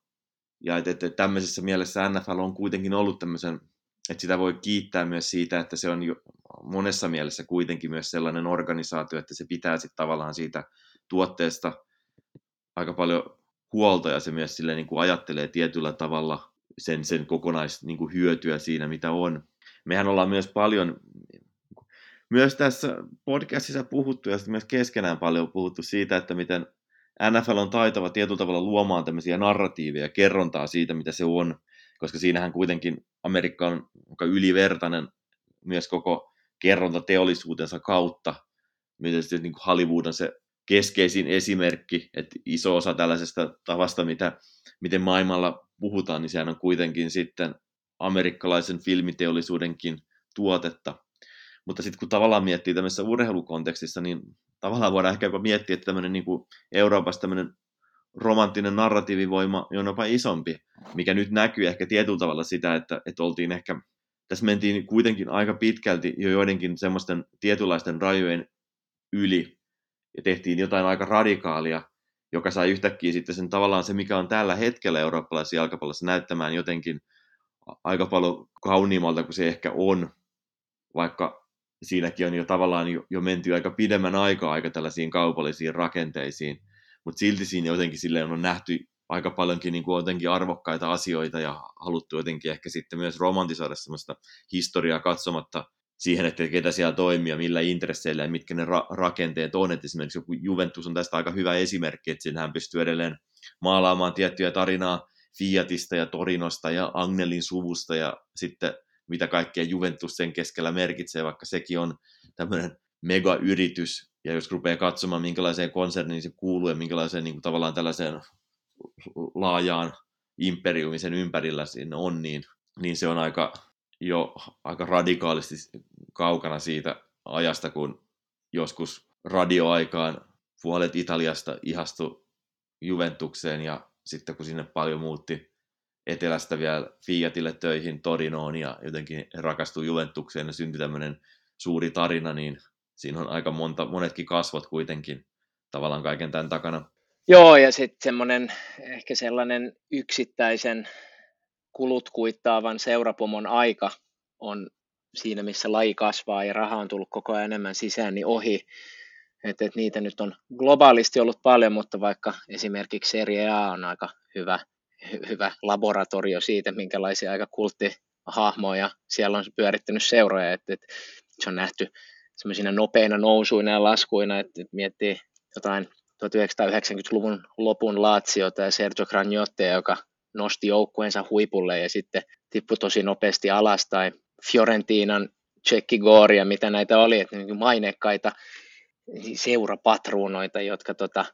Ja että, että tämmöisessä mielessä NFL on kuitenkin ollut tämmöisen, että sitä voi kiittää myös siitä, että se on jo monessa mielessä kuitenkin myös sellainen organisaatio, että se pitää sitten tavallaan siitä tuotteesta aika paljon huolta ja se myös sille niin kuin ajattelee tietyllä tavalla sen, sen kokonais niin kuin hyötyä siinä, mitä on. Mehän ollaan myös paljon, myös tässä podcastissa puhuttu ja myös keskenään paljon puhuttu siitä, että miten NFL on taitava tietyllä tavalla luomaan tämmöisiä narratiiveja, kerrontaa siitä, mitä se on, koska siinähän kuitenkin Amerikka on ylivertainen myös koko kerrontateollisuutensa kautta, miten sitten niin Hollywood on se keskeisin esimerkki, että iso osa tällaisesta tavasta, mitä, miten maailmalla puhutaan, niin sehän on kuitenkin sitten amerikkalaisen filmiteollisuudenkin tuotetta. Mutta sitten kun tavallaan miettii tämmöisessä urheilukontekstissa, niin tavallaan voidaan ehkä jopa miettiä, että tämmöinen niin kuin Euroopassa tämmöinen romanttinen narratiivivoima on jopa isompi, mikä nyt näkyy ehkä tietyllä tavalla sitä, että, että oltiin ehkä, tässä mentiin kuitenkin aika pitkälti jo joidenkin semmoisten tietynlaisten rajojen yli, ja tehtiin jotain aika radikaalia, joka sai yhtäkkiä sitten sen tavallaan se, mikä on tällä hetkellä eurooppalaisessa jalkapallossa näyttämään jotenkin aika paljon kauniimmalta kuin se ehkä on, vaikka siinäkin on jo tavallaan jo, jo menty aika pidemmän aikaa aika tällaisiin kaupallisiin rakenteisiin, mutta silti siinä jotenkin silleen on nähty aika paljonkin niin kuin jotenkin arvokkaita asioita ja haluttu jotenkin ehkä sitten myös romantisoida sellaista historiaa katsomatta siihen, että ketä siellä toimii ja millä intresseillä ja mitkä ne ra- rakenteet on. Et esimerkiksi joku Juventus on tästä aika hyvä esimerkki, että sinähän pystyy edelleen maalaamaan tiettyjä tarinaa Fiatista ja Torinosta ja Agnelin suvusta ja sitten mitä kaikkea Juventus sen keskellä merkitsee, vaikka sekin on tämmöinen megayritys ja jos rupeaa katsomaan, minkälaiseen konserniin se kuuluu ja minkälaiseen niin kuin, tavallaan tällaiseen laajaan imperiumisen ympärillä siinä on, niin, niin se on aika, jo aika radikaalisti kaukana siitä ajasta, kun joskus radioaikaan puolet Italiasta ihastui Juventukseen ja sitten kun sinne paljon muutti etelästä vielä Fiatille töihin Torinoon ja jotenkin rakastui Juventukseen ja syntyi tämmöinen suuri tarina, niin siinä on aika monta, monetkin kasvot kuitenkin tavallaan kaiken tämän takana. Joo, ja sitten semmoinen ehkä sellainen yksittäisen kulut kuittaavan seurapomon aika on siinä, missä laji kasvaa ja raha on tullut koko ajan enemmän sisään, niin ohi. Et, et niitä nyt on globaalisti ollut paljon, mutta vaikka esimerkiksi Serie A on aika hyvä, hy, hyvä laboratorio siitä, minkälaisia aika kulttihahmoja siellä on pyörittänyt seuroja, että et se on nähty semmoisina nopeina nousuina ja laskuina, että et miettii jotain 1990-luvun lopun Laatsiota ja Sergio Graniottea, joka nosti joukkueensa huipulle ja sitten tippui tosi nopeasti alas, tai Fiorentinan Tsekki Goria, mitä näitä oli, että niin mainekkaita seurapatruunoita, jotka tota,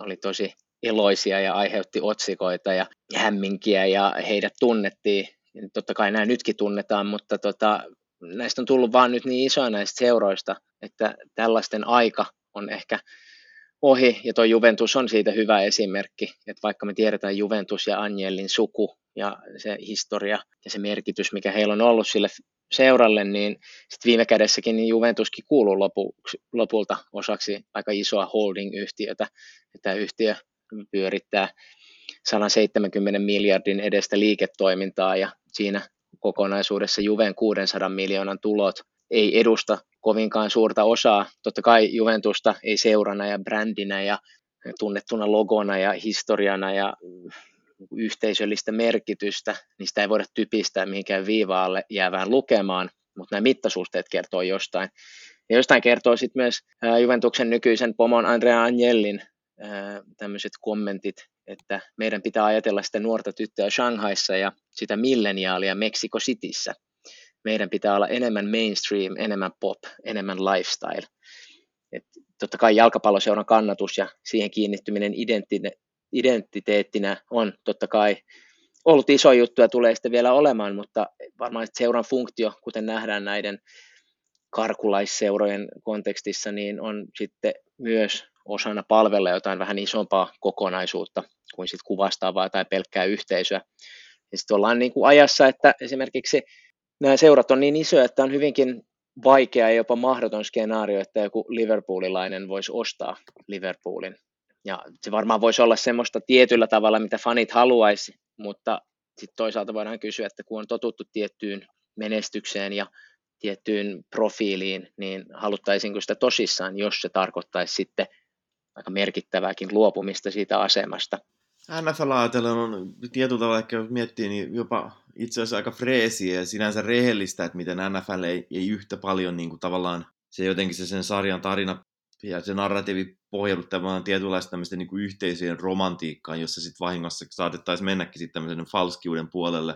oli tosi eloisia ja aiheutti otsikoita ja hämminkiä ja heidät tunnettiin. Totta kai nämä nytkin tunnetaan, mutta tota, näistä on tullut vaan nyt niin isoja näistä seuroista, että tällaisten aika on ehkä ohi, ja tuo Juventus on siitä hyvä esimerkki, että vaikka me tiedetään Juventus ja Angelin suku ja se historia ja se merkitys, mikä heillä on ollut sille seuralle, niin sit viime kädessäkin niin Juventuskin kuuluu lopu, lopulta osaksi aika isoa holding-yhtiötä, että yhtiö pyörittää 170 miljardin edestä liiketoimintaa ja siinä kokonaisuudessa Juven 600 miljoonan tulot ei edusta kovinkaan suurta osaa. Totta kai Juventusta ei seurana ja brändinä ja tunnettuna logona ja historiana ja yhteisöllistä merkitystä, niin sitä ei voida typistää mihinkään viivaalle jäävään lukemaan, mutta nämä mittasuhteet kertoo jostain. Ja jostain kertoo sitten myös Juventuksen nykyisen pomon Andrea Agnellin tämmöiset kommentit, että meidän pitää ajatella sitä nuorta tyttöä Shanghaissa ja sitä milleniaalia Mexico Cityssä meidän pitää olla enemmän mainstream, enemmän pop, enemmän lifestyle. Et totta kai jalkapalloseuran kannatus ja siihen kiinnittyminen identiteettinä on totta kai ollut iso juttu ja tulee sitten vielä olemaan, mutta varmaan seuran funktio, kuten nähdään näiden karkulaisseurojen kontekstissa, niin on sitten myös osana palvella jotain vähän isompaa kokonaisuutta kuin sitten kuvastavaa tai pelkkää yhteisöä. Sitten ollaan niin kuin ajassa, että esimerkiksi nämä seurat on niin isoja, että on hyvinkin vaikea ja jopa mahdoton skenaario, että joku Liverpoolilainen voisi ostaa Liverpoolin. Ja se varmaan voisi olla semmoista tietyllä tavalla, mitä fanit haluaisi, mutta sitten toisaalta voidaan kysyä, että kun on totuttu tiettyyn menestykseen ja tiettyyn profiiliin, niin haluttaisiinko sitä tosissaan, jos se tarkoittaisi sitten aika merkittävääkin luopumista siitä asemasta. NFL ajatellen on tietyllä tavalla ehkä miettii, niin jopa itse asiassa aika freesiä ja sinänsä rehellistä, että miten NFL ei, ei yhtä paljon niin kuin tavallaan se jotenkin se sen sarjan tarina ja se narratiivi pohjaudu tavallaan tietynlaista tämmöisten niin kuin romantiikkaan, jossa sitten vahingossa saatettaisiin mennäkin sitten tämmöisen falskiuden puolelle.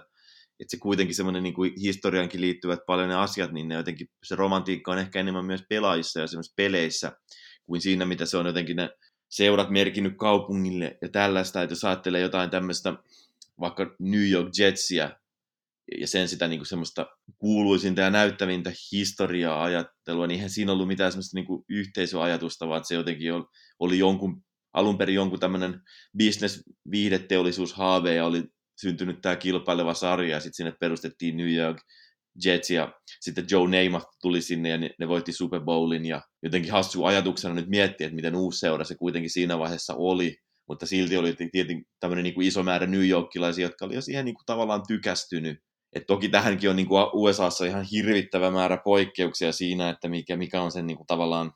Että se kuitenkin semmoinen niin kuin historiankin liittyvät paljon ne asiat, niin ne jotenkin, se romantiikka on ehkä enemmän myös pelaajissa ja semmoisissa peleissä, kuin siinä, mitä se on jotenkin ne seurat merkinnyt kaupungille ja tällaista, että jos ajattelee jotain tämmöistä vaikka New York Jetsia ja sen sitä niin kuin semmoista kuuluisinta ja näyttävintä historiaa ajattelua, niin eihän siinä ollut mitään semmoista niin kuin yhteisöajatusta, vaan se jotenkin oli jonkun, alun perin jonkun tämmöinen business-viihdeteollisuushaave ja oli syntynyt tämä kilpaileva sarja ja sitten sinne perustettiin New York Jets ja sitten Joe Namath tuli sinne ja ne, ne voitti Super Bowlin ja jotenkin hassu ajatuksena nyt miettiä, että miten uusi seura se kuitenkin siinä vaiheessa oli, mutta silti oli tietenkin tämmöinen niin kuin iso määrä New Yorkilaisia, jotka oli jo siihen niin kuin tavallaan tykästynyt. Et toki tähänkin on niin kuin USAssa ihan hirvittävä määrä poikkeuksia siinä, että mikä, mikä on sen niin kuin tavallaan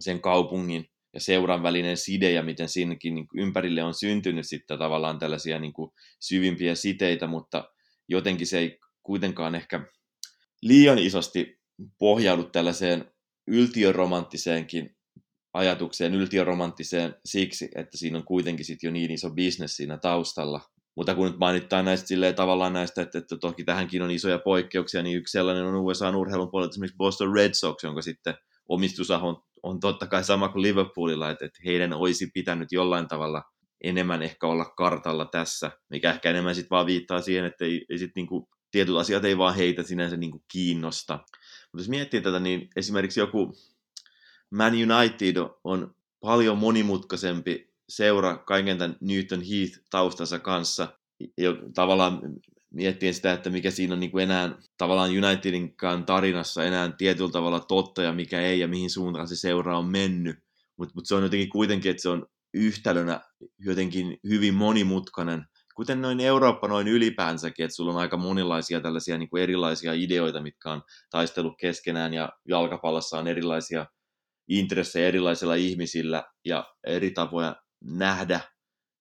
sen kaupungin ja seuran välinen side ja miten siinäkin niin ympärille on syntynyt sitten tavallaan tällaisia niin kuin syvimpiä siteitä, mutta jotenkin se ei kuitenkaan ehkä liian isosti pohjaudu tällaiseen yltiöromanttiseenkin ajatukseen, yltiöromanttiseen siksi, että siinä on kuitenkin sit jo niin iso bisnes siinä taustalla. Mutta kun nyt mainitaan näistä silleen tavallaan näistä, että, että toki tähänkin on isoja poikkeuksia, niin yksi sellainen on USA urheilun puolella esimerkiksi Boston Red Sox, jonka sitten omistusahon on totta kai sama kuin Liverpoolilla, että, että heidän olisi pitänyt jollain tavalla enemmän ehkä olla kartalla tässä, mikä ehkä enemmän sitten vaan viittaa siihen, että ei, ei sit niinku, tietyt asiat ei vaan heitä sinänsä niinku kiinnosta. Mutta jos miettii tätä, niin esimerkiksi joku Man United on paljon monimutkaisempi seura kaiken tämän Newton Heath taustansa kanssa. Ja tavallaan miettien sitä, että mikä siinä on niin kuin enää tavallaan Unitedinkaan tarinassa enää tietyllä tavalla totta ja mikä ei ja mihin suuntaan se seura on mennyt. Mutta mut se on jotenkin kuitenkin, että se on yhtälönä jotenkin hyvin monimutkainen, kuten noin Eurooppa noin ylipäänsäkin, että sulla on aika monilaisia tällaisia niin kuin erilaisia ideoita, mitkä on taistellut keskenään ja jalkapallossa on erilaisia intressejä erilaisilla ihmisillä ja eri tapoja nähdä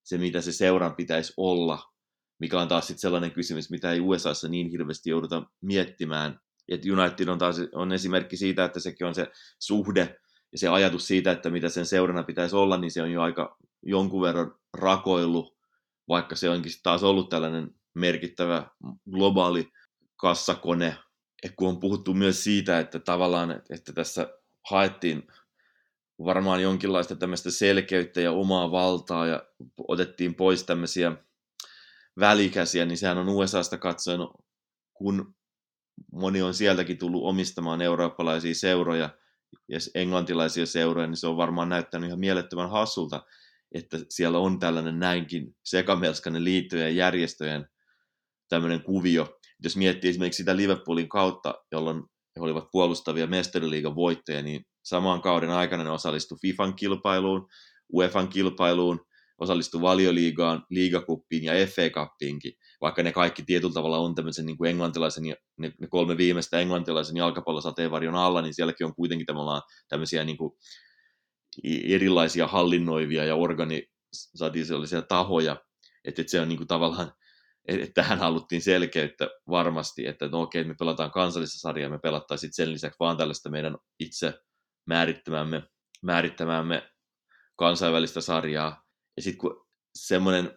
se, mitä se seuran pitäisi olla, mikä on taas sitten sellainen kysymys, mitä ei USAssa niin hirveästi jouduta miettimään. Et United on taas on esimerkki siitä, että sekin on se suhde ja se ajatus siitä, että mitä sen seurana pitäisi olla, niin se on jo aika jonkun verran rakoillut, vaikka se onkin taas ollut tällainen merkittävä globaali kassakone. Et kun on puhuttu myös siitä, että tavallaan, että tässä haettiin varmaan jonkinlaista tämmöistä selkeyttä ja omaa valtaa ja otettiin pois tämmöisiä välikäsiä, niin sehän on USAsta katsoen, kun moni on sieltäkin tullut omistamaan eurooppalaisia seuroja ja englantilaisia seuroja, niin se on varmaan näyttänyt ihan mielettömän hassulta, että siellä on tällainen näinkin sekamelskainen liittojen ja järjestöjen tämmöinen kuvio. Jos miettii esimerkiksi sitä Liverpoolin kautta, jolloin he olivat puolustavia mestariliigan voittoja, niin samaan kauden aikana ne osallistui FIFAn kilpailuun, UEFan kilpailuun, osallistui valioliigaan, liigakuppiin ja FA Cupiinkin, vaikka ne kaikki tietyllä tavalla on tämmöisen niin kuin englantilaisen, ne, kolme viimeistä englantilaisen jalkapallosateenvarjon alla, niin sielläkin on kuitenkin tämmöisiä niin kuin erilaisia hallinnoivia ja organisatiivisia tahoja, että, se on niin kuin tavallaan, että tähän haluttiin selkeyttä varmasti, että no okei, me pelataan kansallista sarjaa, me pelattaisiin sen lisäksi vaan tällaista meidän itse määrittämämme, määrittämämme kansainvälistä sarjaa. Ja sitten kun semmoinen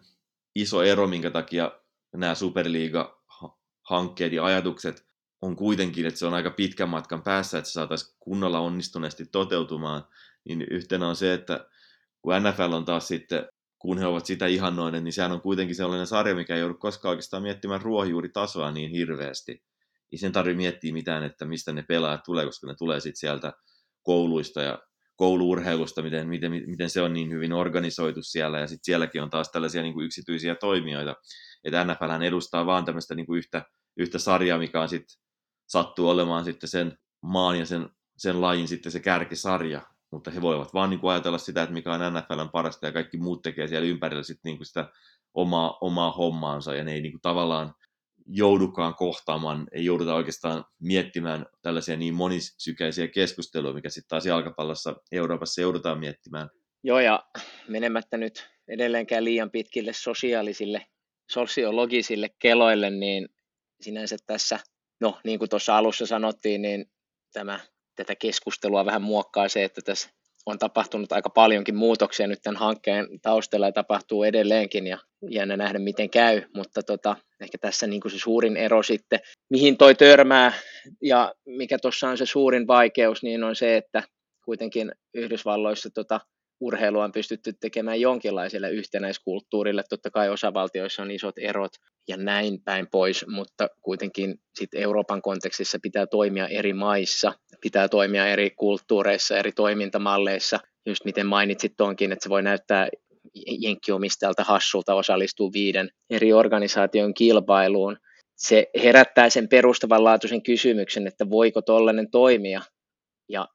iso ero, minkä takia nämä Superliiga-hankkeet ja ajatukset on kuitenkin, että se on aika pitkän matkan päässä, että se saataisiin kunnolla onnistuneesti toteutumaan, niin yhtenä on se, että kun NFL on taas sitten, kun he ovat sitä ihannoinen, niin sehän on kuitenkin sellainen sarja, mikä ei joudu koskaan oikeastaan miettimään ruohonjuuritasoa niin hirveästi. Ei sen tarvitse miettiä mitään, että mistä ne pelaajat tulee, koska ne tulee sitten sieltä kouluista ja kouluurheilusta, miten, miten, miten se on niin hyvin organisoitu siellä, ja sitten sielläkin on taas tällaisia niin kuin yksityisiä toimijoita, että NFL edustaa vaan tämmöistä niin kuin yhtä, yhtä sarjaa, mikä on sitten sattuu olemaan sitten sen maan ja sen, sen lajin sitten se kärkisarja, mutta he voivat vaan niin kuin ajatella sitä, että mikä on NFLn parasta, ja kaikki muut tekee siellä ympärillä sitten niin kuin sitä omaa, omaa hommaansa, ja ne ei niin kuin tavallaan joudukaan kohtaamaan, ei jouduta oikeastaan miettimään tällaisia niin monisykäisiä keskusteluja, mikä sitten taas jalkapallossa Euroopassa joudutaan miettimään. Joo, ja menemättä nyt edelleenkään liian pitkille sosiaalisille, sosiologisille keloille, niin sinänsä tässä, no niin kuin tuossa alussa sanottiin, niin tämä, tätä keskustelua vähän muokkaa se, että tässä on tapahtunut aika paljonkin muutoksia nyt tämän hankkeen taustalla ja tapahtuu edelleenkin ja jännä nähdä miten käy, mutta tota, ehkä tässä niin kuin se suurin ero sitten, mihin toi törmää ja mikä tuossa on se suurin vaikeus, niin on se, että kuitenkin Yhdysvalloissa tota, urheilua on pystytty tekemään jonkinlaiselle yhtenäiskulttuurille. Totta kai osavaltioissa on isot erot ja näin päin pois, mutta kuitenkin sit Euroopan kontekstissa pitää toimia eri maissa, pitää toimia eri kulttuureissa, eri toimintamalleissa. Just miten mainitsit onkin, että se voi näyttää jenkkiomistajalta hassulta osallistuu viiden eri organisaation kilpailuun. Se herättää sen perustavanlaatuisen kysymyksen, että voiko tollainen toimia ja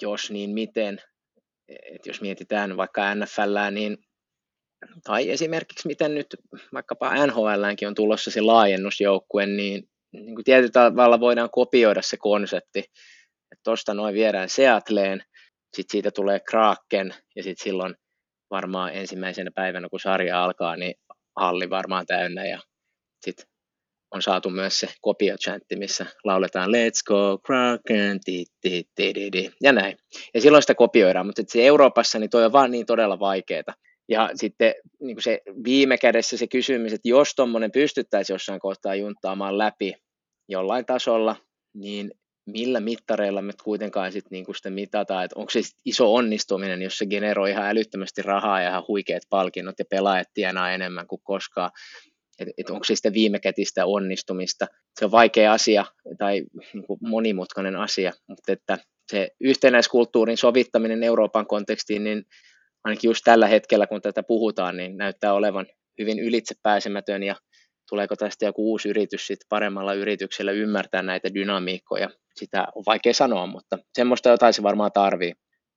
jos niin miten, että jos mietitään vaikka NFL, niin tai esimerkiksi miten nyt vaikkapa NHLänkin on tulossa se laajennusjoukkue, niin, niin kuin tietyllä tavalla voidaan kopioida se konsepti, että tuosta noin viedään Seattleen, sitten siitä tulee Kraken, ja sitten silloin varmaan ensimmäisenä päivänä, kun sarja alkaa, niin halli varmaan täynnä, ja sitten on saatu myös se kopiochantti, missä lauletaan Let's go Kraken, ti, ti, ti, ti, ti, ja näin. Ja silloin sitä kopioidaan, mutta se Euroopassa niin toi on vaan niin todella vaikeaa. Ja sitten niin se viime kädessä se kysymys, että jos tuommoinen pystyttäisiin jossain kohtaa junttaamaan läpi jollain tasolla, niin millä mittareilla me kuitenkaan sit niinku sitä mitataan, että onko se iso onnistuminen, jos se generoi ihan älyttömästi rahaa ja ihan huikeat palkinnot ja pelaajat tienaa enemmän kuin koskaan, että et onko se sitä viimekätistä onnistumista. Se on vaikea asia tai niinku monimutkainen asia, mutta että se yhtenäiskulttuurin sovittaminen Euroopan kontekstiin, niin ainakin just tällä hetkellä, kun tätä puhutaan, niin näyttää olevan hyvin ylitsepääsemätön ja tuleeko tästä joku uusi yritys sitten paremmalla yrityksellä ymmärtää näitä dynamiikkoja. Sitä on vaikea sanoa, mutta semmoista jotain se varmaan tarvii.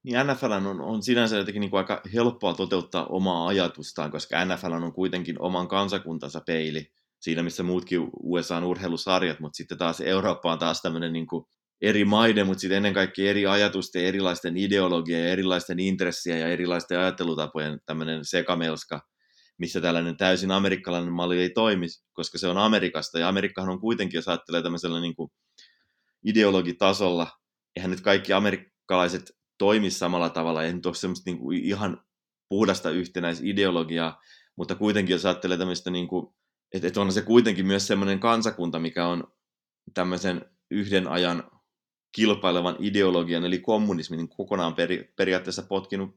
Niin NFL on, on sinänsä jotenkin niin kuin aika helppoa toteuttaa omaa ajatustaan, koska NFL on kuitenkin oman kansakuntansa peili siinä, missä muutkin USA-urheilusarjat, mutta sitten taas Eurooppa on taas tämmöinen niin kuin eri maiden, mutta sitten ennen kaikkea eri ajatusten, erilaisten ideologia ja erilaisten intressiä ja erilaisten ajattelutapojen tämmöinen sekamelska, missä tällainen täysin amerikkalainen malli ei toimi, koska se on Amerikasta, ja Amerikkahan on kuitenkin, jos ajattelee tämmöisellä niin kuin ideologitasolla, eihän nyt kaikki amerikkalaiset toimi samalla tavalla, nyt ole semmoista niin kuin ihan puhdasta yhtenäisideologiaa, mutta kuitenkin jos ajattelee tämmöistä, niin kuin, että, että on se kuitenkin myös semmoinen kansakunta, mikä on tämmöisen yhden ajan kilpailevan ideologian, eli kommunismin, niin kokonaan peri, periaatteessa potkinut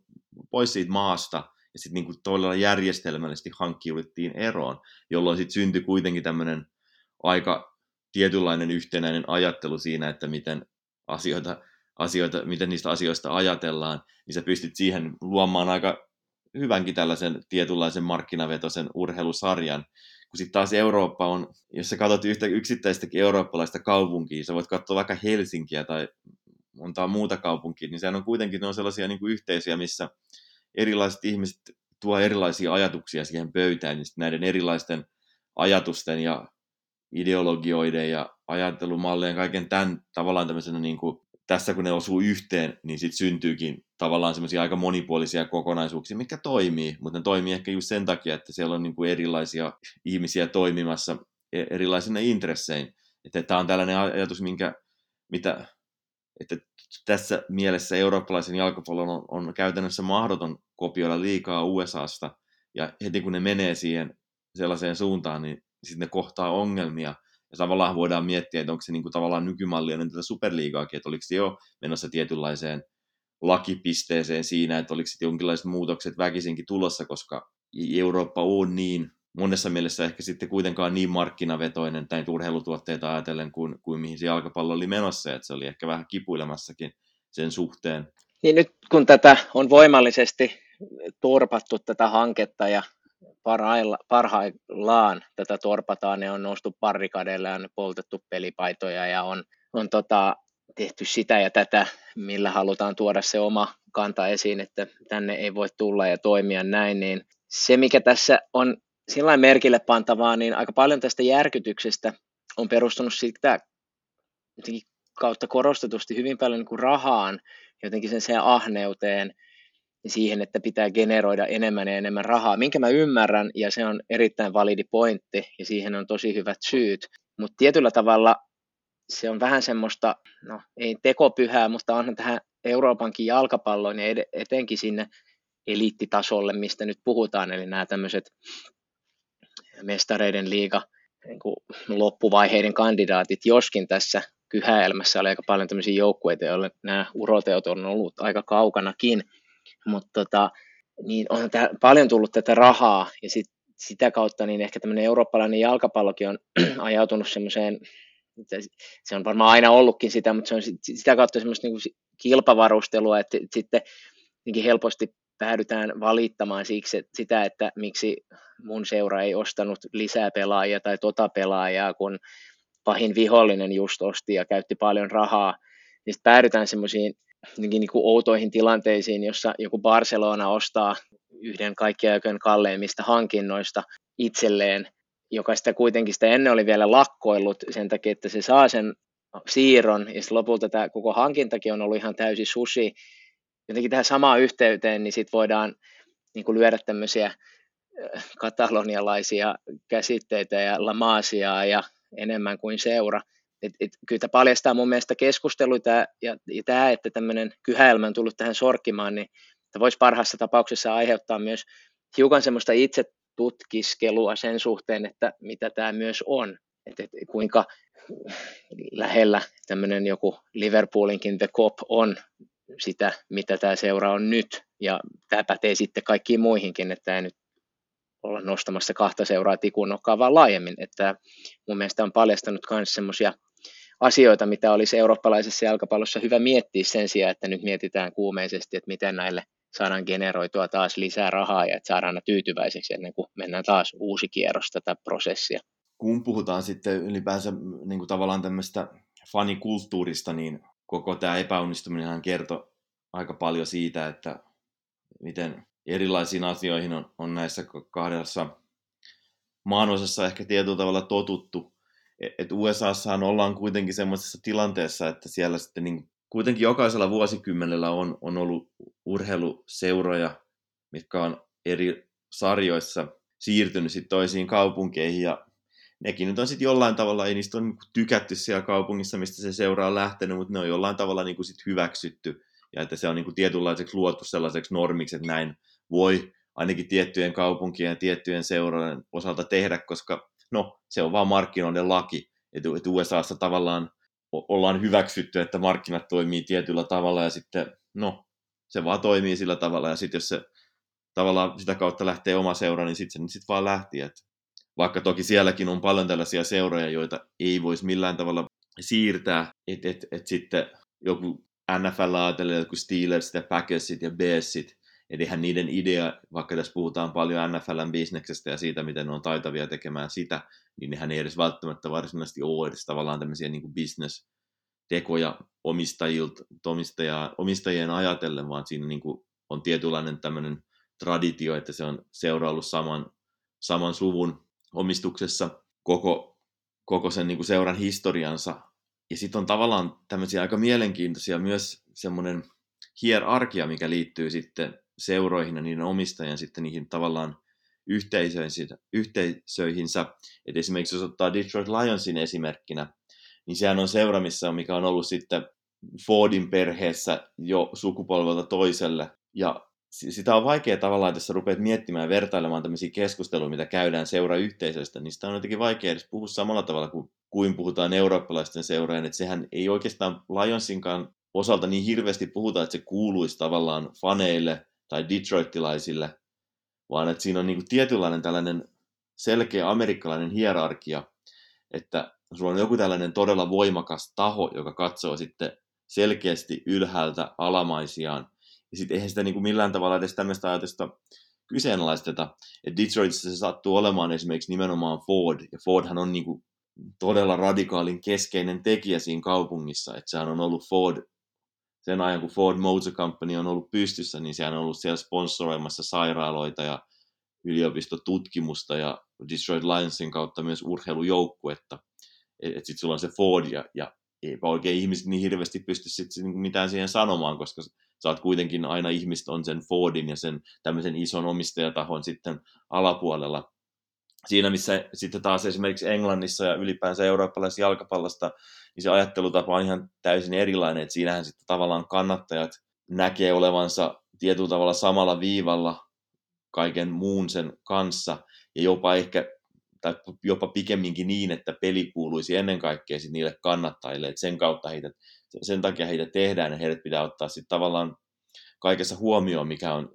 pois siitä maasta, ja sitten niin todella järjestelmällisesti hankkiuduttiin eroon, jolloin sitten syntyi kuitenkin tämmöinen aika tietynlainen yhtenäinen ajattelu siinä, että miten asioita, asioita, miten niistä asioista ajatellaan, niin sä pystyt siihen luomaan aika hyvänkin tällaisen tietynlaisen markkinavetoisen urheilusarjan, kun sitten taas Eurooppa on, jos sä katsot yhtä yksittäistäkin eurooppalaista kaupunkia, sä voit katsoa vaikka Helsinkiä tai montaa muuta kaupunkia, niin sehän on kuitenkin ne on sellaisia niin kuin yhteisöjä, missä erilaiset ihmiset tuo erilaisia ajatuksia siihen pöytään, niin näiden erilaisten ajatusten ja ideologioiden ja ajattelumallien kaiken tämän tavallaan tämmöisenä niin kuin tässä kun ne osuu yhteen, niin sitten syntyykin tavallaan semmoisia aika monipuolisia kokonaisuuksia, mitkä toimii, mutta ne toimii ehkä just sen takia, että siellä on niin kuin erilaisia ihmisiä toimimassa e-, erilaisina intressein. Että tämä on tällainen ajatus, minkä, mitä, että tässä mielessä eurooppalaisen jalkapallon on, on käytännössä mahdoton kopioida liikaa USAsta, ja heti kun ne menee siihen sellaiseen suuntaan, niin sitten ne kohtaa ongelmia, ja tavallaan voidaan miettiä, että onko se niin kuin tavallaan nykymallia ennen tätä superliigaakin, että oliko se jo menossa tietynlaiseen lakipisteeseen siinä, että oliko sitten jonkinlaiset muutokset väkisinkin tulossa, koska Eurooppa on niin monessa mielessä ehkä sitten kuitenkaan niin markkinavetoinen tai urheilutuotteita ajatellen kuin, kuin mihin se jalkapallo oli menossa, että se oli ehkä vähän kipuilemassakin sen suhteen. Niin nyt kun tätä on voimallisesti turpattu tätä hanketta ja parhailla, parhaillaan tätä torpataan, ne on noustu parrikadeille ja on poltettu pelipaitoja ja on, on tota, tehty sitä ja tätä, millä halutaan tuoda se oma kanta esiin, että tänne ei voi tulla ja toimia näin, niin se mikä tässä on sillä merkille pantavaa, niin aika paljon tästä järkytyksestä on perustunut sitä kautta korostetusti hyvin paljon niin kuin rahaan, jotenkin sen, sen ahneuteen, siihen, että pitää generoida enemmän ja enemmän rahaa, minkä mä ymmärrän, ja se on erittäin validi pointti, ja siihen on tosi hyvät syyt, mutta tietyllä tavalla se on vähän semmoista, no ei tekopyhää, mutta onhan tähän Euroopankin jalkapalloon ja etenkin sinne eliittitasolle, mistä nyt puhutaan, eli nämä tämmöiset mestareiden liiga niin kuin loppuvaiheiden kandidaatit, joskin tässä kyhäelmässä oli aika paljon tämmöisiä joukkueita, joille nämä uroteot on ollut aika kaukanakin, mutta tota, niin on tää, paljon tullut tätä rahaa ja sit, sitä kautta niin ehkä tämmöinen eurooppalainen jalkapallokin on ajautunut semmoiseen, se on varmaan aina ollutkin sitä, mutta se on sitä kautta semmoista niin kilpavarustelua, että sitten helposti päädytään valittamaan siksi että sitä, että miksi mun seura ei ostanut lisää pelaajia tai tota pelaajaa, kun pahin vihollinen just osti ja käytti paljon rahaa, niin sitten päädytään semmoisiin niin kuin outoihin tilanteisiin, jossa joku Barcelona ostaa yhden kaikkien aikojen kalleimmista hankinnoista itselleen, joka sitä kuitenkin sitä ennen oli vielä lakkoillut sen takia, että se saa sen siirron, ja sitten lopulta tämä koko hankintakin on ollut ihan täysi susi. Jotenkin tähän samaan yhteyteen, niin sitten voidaan niin kuin lyödä tämmöisiä äh, katalonialaisia käsitteitä ja lamasiaa ja enemmän kuin seura. Et, et, kyllä tämä paljastaa mun mielestä keskusteluita ja, ja tämä, että tämmöinen kyhäelmä on tullut tähän sorkkimaan, niin voisi parhaassa tapauksessa aiheuttaa myös hiukan semmoista itse tutkiskelua sen suhteen, että mitä tämä myös on. että, että kuinka lähellä tämmöinen joku Liverpoolinkin The Cop on sitä, mitä tämä seura on nyt. Ja tämä pätee sitten kaikkiin muihinkin, että ei nyt olla nostamassa kahta seuraa nokkaan, vaan laajemmin. Että mun mielestä on paljastanut myös semmoisia asioita, mitä olisi eurooppalaisessa jalkapallossa hyvä miettiä sen sijaan, että nyt mietitään kuumeisesti, että miten näille saadaan generoitua taas lisää rahaa ja että saadaan ne tyytyväiseksi ennen kuin mennään taas uusi kierros tätä prosessia. Kun puhutaan sitten ylipäänsä niin kuin tavallaan tämmöistä fanikulttuurista, niin koko tämä epäonnistuminen kertoo aika paljon siitä, että miten erilaisiin asioihin on, on näissä kahdessa maanosassa ehkä tietyllä tavalla totuttu. E, et USAssahan ollaan kuitenkin semmoisessa tilanteessa, että siellä sitten niin kuitenkin jokaisella vuosikymmenellä on, on ollut urheiluseuroja, mitkä on eri sarjoissa siirtynyt sitten toisiin kaupunkeihin ja nekin nyt on sitten jollain tavalla, ei niistä ole niin tykätty siellä kaupungissa, mistä se seura on lähtenyt, mutta ne on jollain tavalla niin sit hyväksytty ja että se on niin kuin tietynlaiseksi luotu sellaiseksi normiksi, että näin voi ainakin tiettyjen kaupunkien ja tiettyjen seurojen osalta tehdä, koska no, se on vaan markkinoiden laki, että USAssa tavallaan ollaan hyväksytty, että markkinat toimii tietyllä tavalla ja sitten, no, se vaan toimii sillä tavalla ja sitten jos se tavallaan sitä kautta lähtee oma seura, niin sitten se sit vaan lähti. Et vaikka toki sielläkin on paljon tällaisia seuroja, joita ei voisi millään tavalla siirtää, että et, et sitten joku NFL ajatellen joku Steelers ja Packersit ja Bearsit, Eli eihän niiden idea, vaikka tässä puhutaan paljon NFLn bisneksestä ja siitä, miten ne on taitavia tekemään sitä, niin nehän ei edes välttämättä varsinaisesti ole edes tavallaan tämmöisiä niin kuin omistajilta, omistajia, omistajien ajatellen, vaan siinä niin kuin on tietynlainen tämmöinen traditio, että se on seura ollut saman, saman suvun omistuksessa koko, koko sen niin kuin seuran historiansa. Ja sitten on tavallaan tämmöisiä aika mielenkiintoisia myös semmoinen hierarkia, mikä liittyy sitten seuroihin ja niiden omistajien sitten niihin tavallaan yhteisöihinsä. yhteisöihinsä. Et esimerkiksi jos ottaa Detroit Lionsin esimerkkinä, niin sehän on seura, missä, mikä on ollut sitten Fordin perheessä jo sukupolvelta toiselle. Ja sitä on vaikea tavallaan, jos rupeat miettimään ja vertailemaan tämmöisiä keskusteluja, mitä käydään seurayhteisöstä, niin sitä on jotenkin vaikea edes puhua samalla tavalla kuin, kuin puhutaan eurooppalaisten seurojen, että sehän ei oikeastaan Lionsinkaan osalta niin hirveästi puhuta, että se kuuluisi tavallaan faneille tai detroitilaisille, vaan että siinä on niin kuin tietynlainen tällainen selkeä amerikkalainen hierarkia, että sulla on joku tällainen todella voimakas taho, joka katsoo sitten selkeästi ylhäältä alamaisiaan. Ja sitten eihän sitä niin kuin millään tavalla edes tämmöistä ajatusta kyseenalaisteta. Että Detroitissa se sattuu olemaan esimerkiksi nimenomaan Ford, ja Fordhan on niin kuin todella radikaalin keskeinen tekijä siinä kaupungissa, että sehän on ollut Ford sen ajan, kun Ford Motor Company on ollut pystyssä, niin sehän on ollut siellä sponsoroimassa sairaaloita ja yliopistotutkimusta ja Detroit Lionsin kautta myös urheilujoukkuetta. Että sitten sulla on se Ford ja, ja eipä oikein ihmiset niin hirveästi pysty sit mitään siihen sanomaan, koska sä oot kuitenkin aina ihmiset on sen Fordin ja sen tämmöisen ison omistajatahon sitten alapuolella. Siinä missä sitten taas esimerkiksi Englannissa ja ylipäänsä eurooppalaisessa jalkapallosta niin se ajattelutapa on ihan täysin erilainen, että siinähän sitten tavallaan kannattajat näkee olevansa tietyllä tavalla samalla viivalla kaiken muun sen kanssa, ja jopa ehkä tai jopa pikemminkin niin, että peli kuuluisi ennen kaikkea sit niille kannattajille, että sen kautta heitä, sen takia heitä tehdään, ja heidät pitää ottaa sitten tavallaan kaikessa huomioon, mikä on,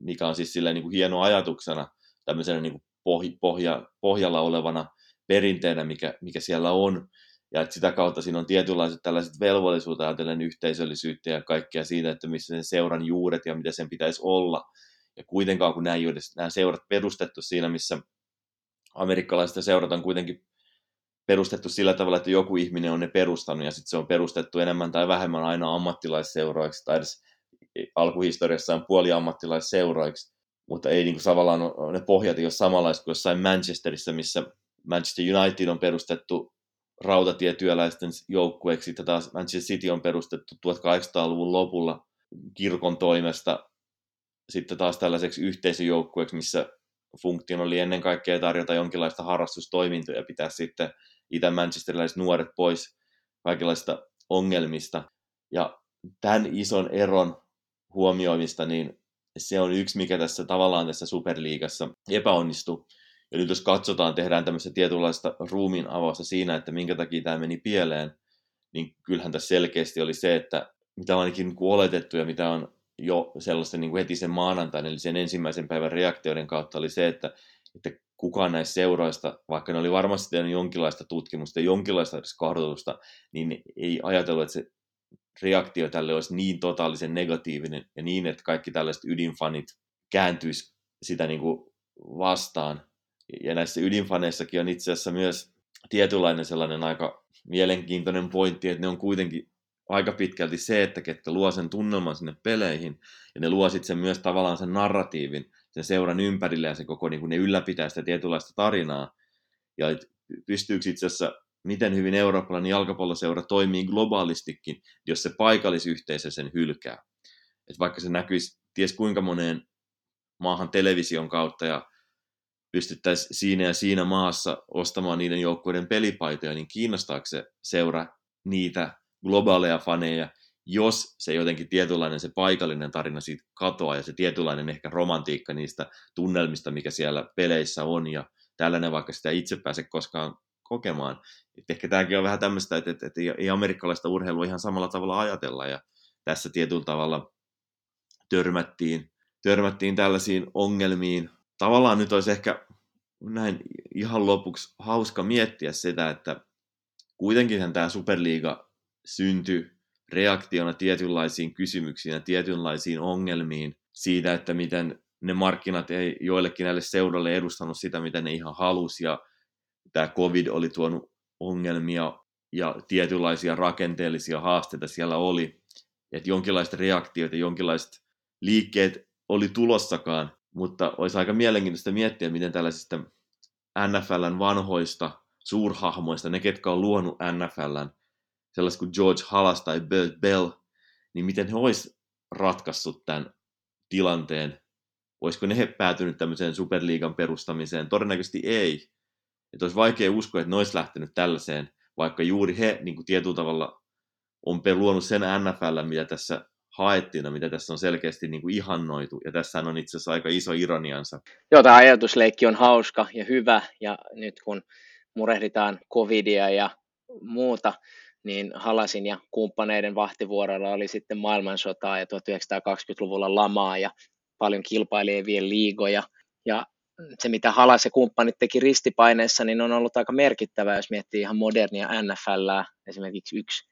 mikä on siis silleen niin kuin hieno ajatuksena, tämmöisenä niin kuin pohja, pohjalla olevana perinteenä, mikä, mikä siellä on, ja että sitä kautta siinä on tietynlaiset tällaiset velvollisuudet ajatellen yhteisöllisyyttä ja kaikkea siitä, että missä sen seuran juuret ja mitä sen pitäisi olla. Ja kuitenkaan kun nämä, nämä seurat perustettu siinä, missä amerikkalaiset seurat on kuitenkin perustettu sillä tavalla, että joku ihminen on ne perustanut ja sitten se on perustettu enemmän tai vähemmän aina ammattilaisseuroiksi tai edes alkuhistoriassaan puoli ammattilaisseuroiksi, mutta ei niin kuin tavallaan ne pohjat ei ole samanlaiset kuin jossain Manchesterissa, missä Manchester United on perustettu rautatietyöläisten joukkueeksi. Sitten Manchester City on perustettu 1800-luvun lopulla kirkon toimesta sitten taas tällaiseksi yhteisöjoukkueeksi, missä funktion oli ennen kaikkea tarjota jonkinlaista harrastustoimintoa ja pitää sitten itä-manchesteriläiset nuoret pois kaikenlaista ongelmista. Ja tämän ison eron huomioimista, niin se on yksi, mikä tässä tavallaan tässä superliigassa epäonnistui Ja nyt jos katsotaan, tehdään tämmöistä tietynlaista ruumiin avausta siinä, että minkä takia tämä meni pieleen, niin kyllähän tässä selkeästi oli se, että mitä on ainakin niin oletettu ja mitä on jo sellaista niin kuin heti sen maanantain, eli sen ensimmäisen päivän reaktioiden kautta oli se, että, että kukaan näistä seuroista, vaikka ne oli varmasti tehnyt jonkinlaista tutkimusta jonkinlaista kartoitusta, niin ei ajatellut, että se reaktio tälle olisi niin totaalisen negatiivinen ja niin, että kaikki tällaiset ydinfanit kääntyisi sitä niin kuin vastaan. Ja näissä ydinfaneissakin on itse asiassa myös tietynlainen sellainen aika mielenkiintoinen pointti, että ne on kuitenkin aika pitkälti se, että ketkä luo sen tunnelman sinne peleihin, ja ne luo sitten myös tavallaan sen narratiivin sen seuran ympärille, ja se koko niin kuin ne ylläpitää sitä tietynlaista tarinaa. Ja pystyykö itse asiassa, miten hyvin eurooppalainen jalkapalloseura toimii globaalistikin, jos se paikallisyhteisö sen hylkää. Et vaikka se näkyisi ties kuinka moneen maahan television kautta, ja pystyttäisiin siinä ja siinä maassa ostamaan niiden joukkueiden pelipaitoja, niin kiinnostaako se seura niitä globaaleja faneja, jos se jotenkin tietynlainen se paikallinen tarina siitä katoaa ja se tietynlainen ehkä romantiikka niistä tunnelmista, mikä siellä peleissä on ja tällainen vaikka sitä itse pääse koskaan kokemaan. Et ehkä tämäkin on vähän tämmöistä, että, että, että ei amerikkalaista urheilua ihan samalla tavalla ajatella ja tässä tietyllä tavalla törmättiin, törmättiin tällaisiin ongelmiin. Tavallaan nyt olisi ehkä näin ihan lopuksi hauska miettiä sitä, että kuitenkin tämä Superliiga syntyi reaktiona tietynlaisiin kysymyksiin ja tietynlaisiin ongelmiin siitä, että miten ne markkinat ei joillekin näille seuroille edustanut sitä, mitä ne ihan halusi, ja tämä COVID oli tuonut ongelmia ja tietynlaisia rakenteellisia haasteita siellä oli, että jonkinlaista reaktioita, jonkinlaiset liikkeet oli tulossakaan, mutta olisi aika mielenkiintoista miettiä, miten tällaisista NFLn vanhoista suurhahmoista, ne ketkä on luonut NFLn, sellaiset kuin George Halas tai Bert Bell, niin miten he olisi ratkaissut tämän tilanteen? Olisiko ne päätynyt tämmöiseen superliigan perustamiseen? Todennäköisesti ei. Että olisi vaikea uskoa, että ne olisi lähtenyt tällaiseen, vaikka juuri he niin kuin tietyllä tavalla on luonut sen NFL, mitä tässä haettiin, mitä tässä on selkeästi niin kuin ihannoitu, ja tässä on itse asiassa aika iso ironiansa. Joo, tämä ajatusleikki on hauska ja hyvä, ja nyt kun murehditaan covidia ja muuta, niin Halasin ja kumppaneiden vahtivuorolla oli sitten maailmansotaa ja 1920-luvulla lamaa ja paljon kilpailevien liigoja. Ja se, mitä Halas ja kumppanit teki ristipaineessa, niin on ollut aika merkittävää, jos miettii ihan modernia NFL. Esimerkiksi yksi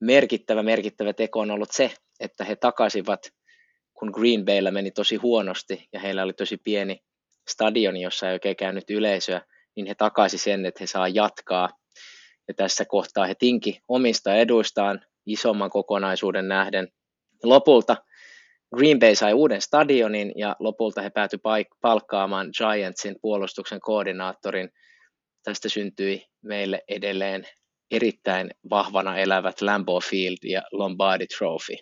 merkittävä, merkittävä teko on ollut se, että he takasivat, kun Green Bayllä meni tosi huonosti ja heillä oli tosi pieni stadioni, jossa ei oikein käynyt yleisöä, niin he takasi sen, että he saa jatkaa ja tässä kohtaa he tinki omista eduistaan isomman kokonaisuuden nähden. Lopulta Green Bay sai uuden stadionin ja lopulta he päätyi palkkaamaan Giantsin puolustuksen koordinaattorin. Tästä syntyi meille edelleen erittäin vahvana elävät Lambeau Field ja Lombardi Trophy.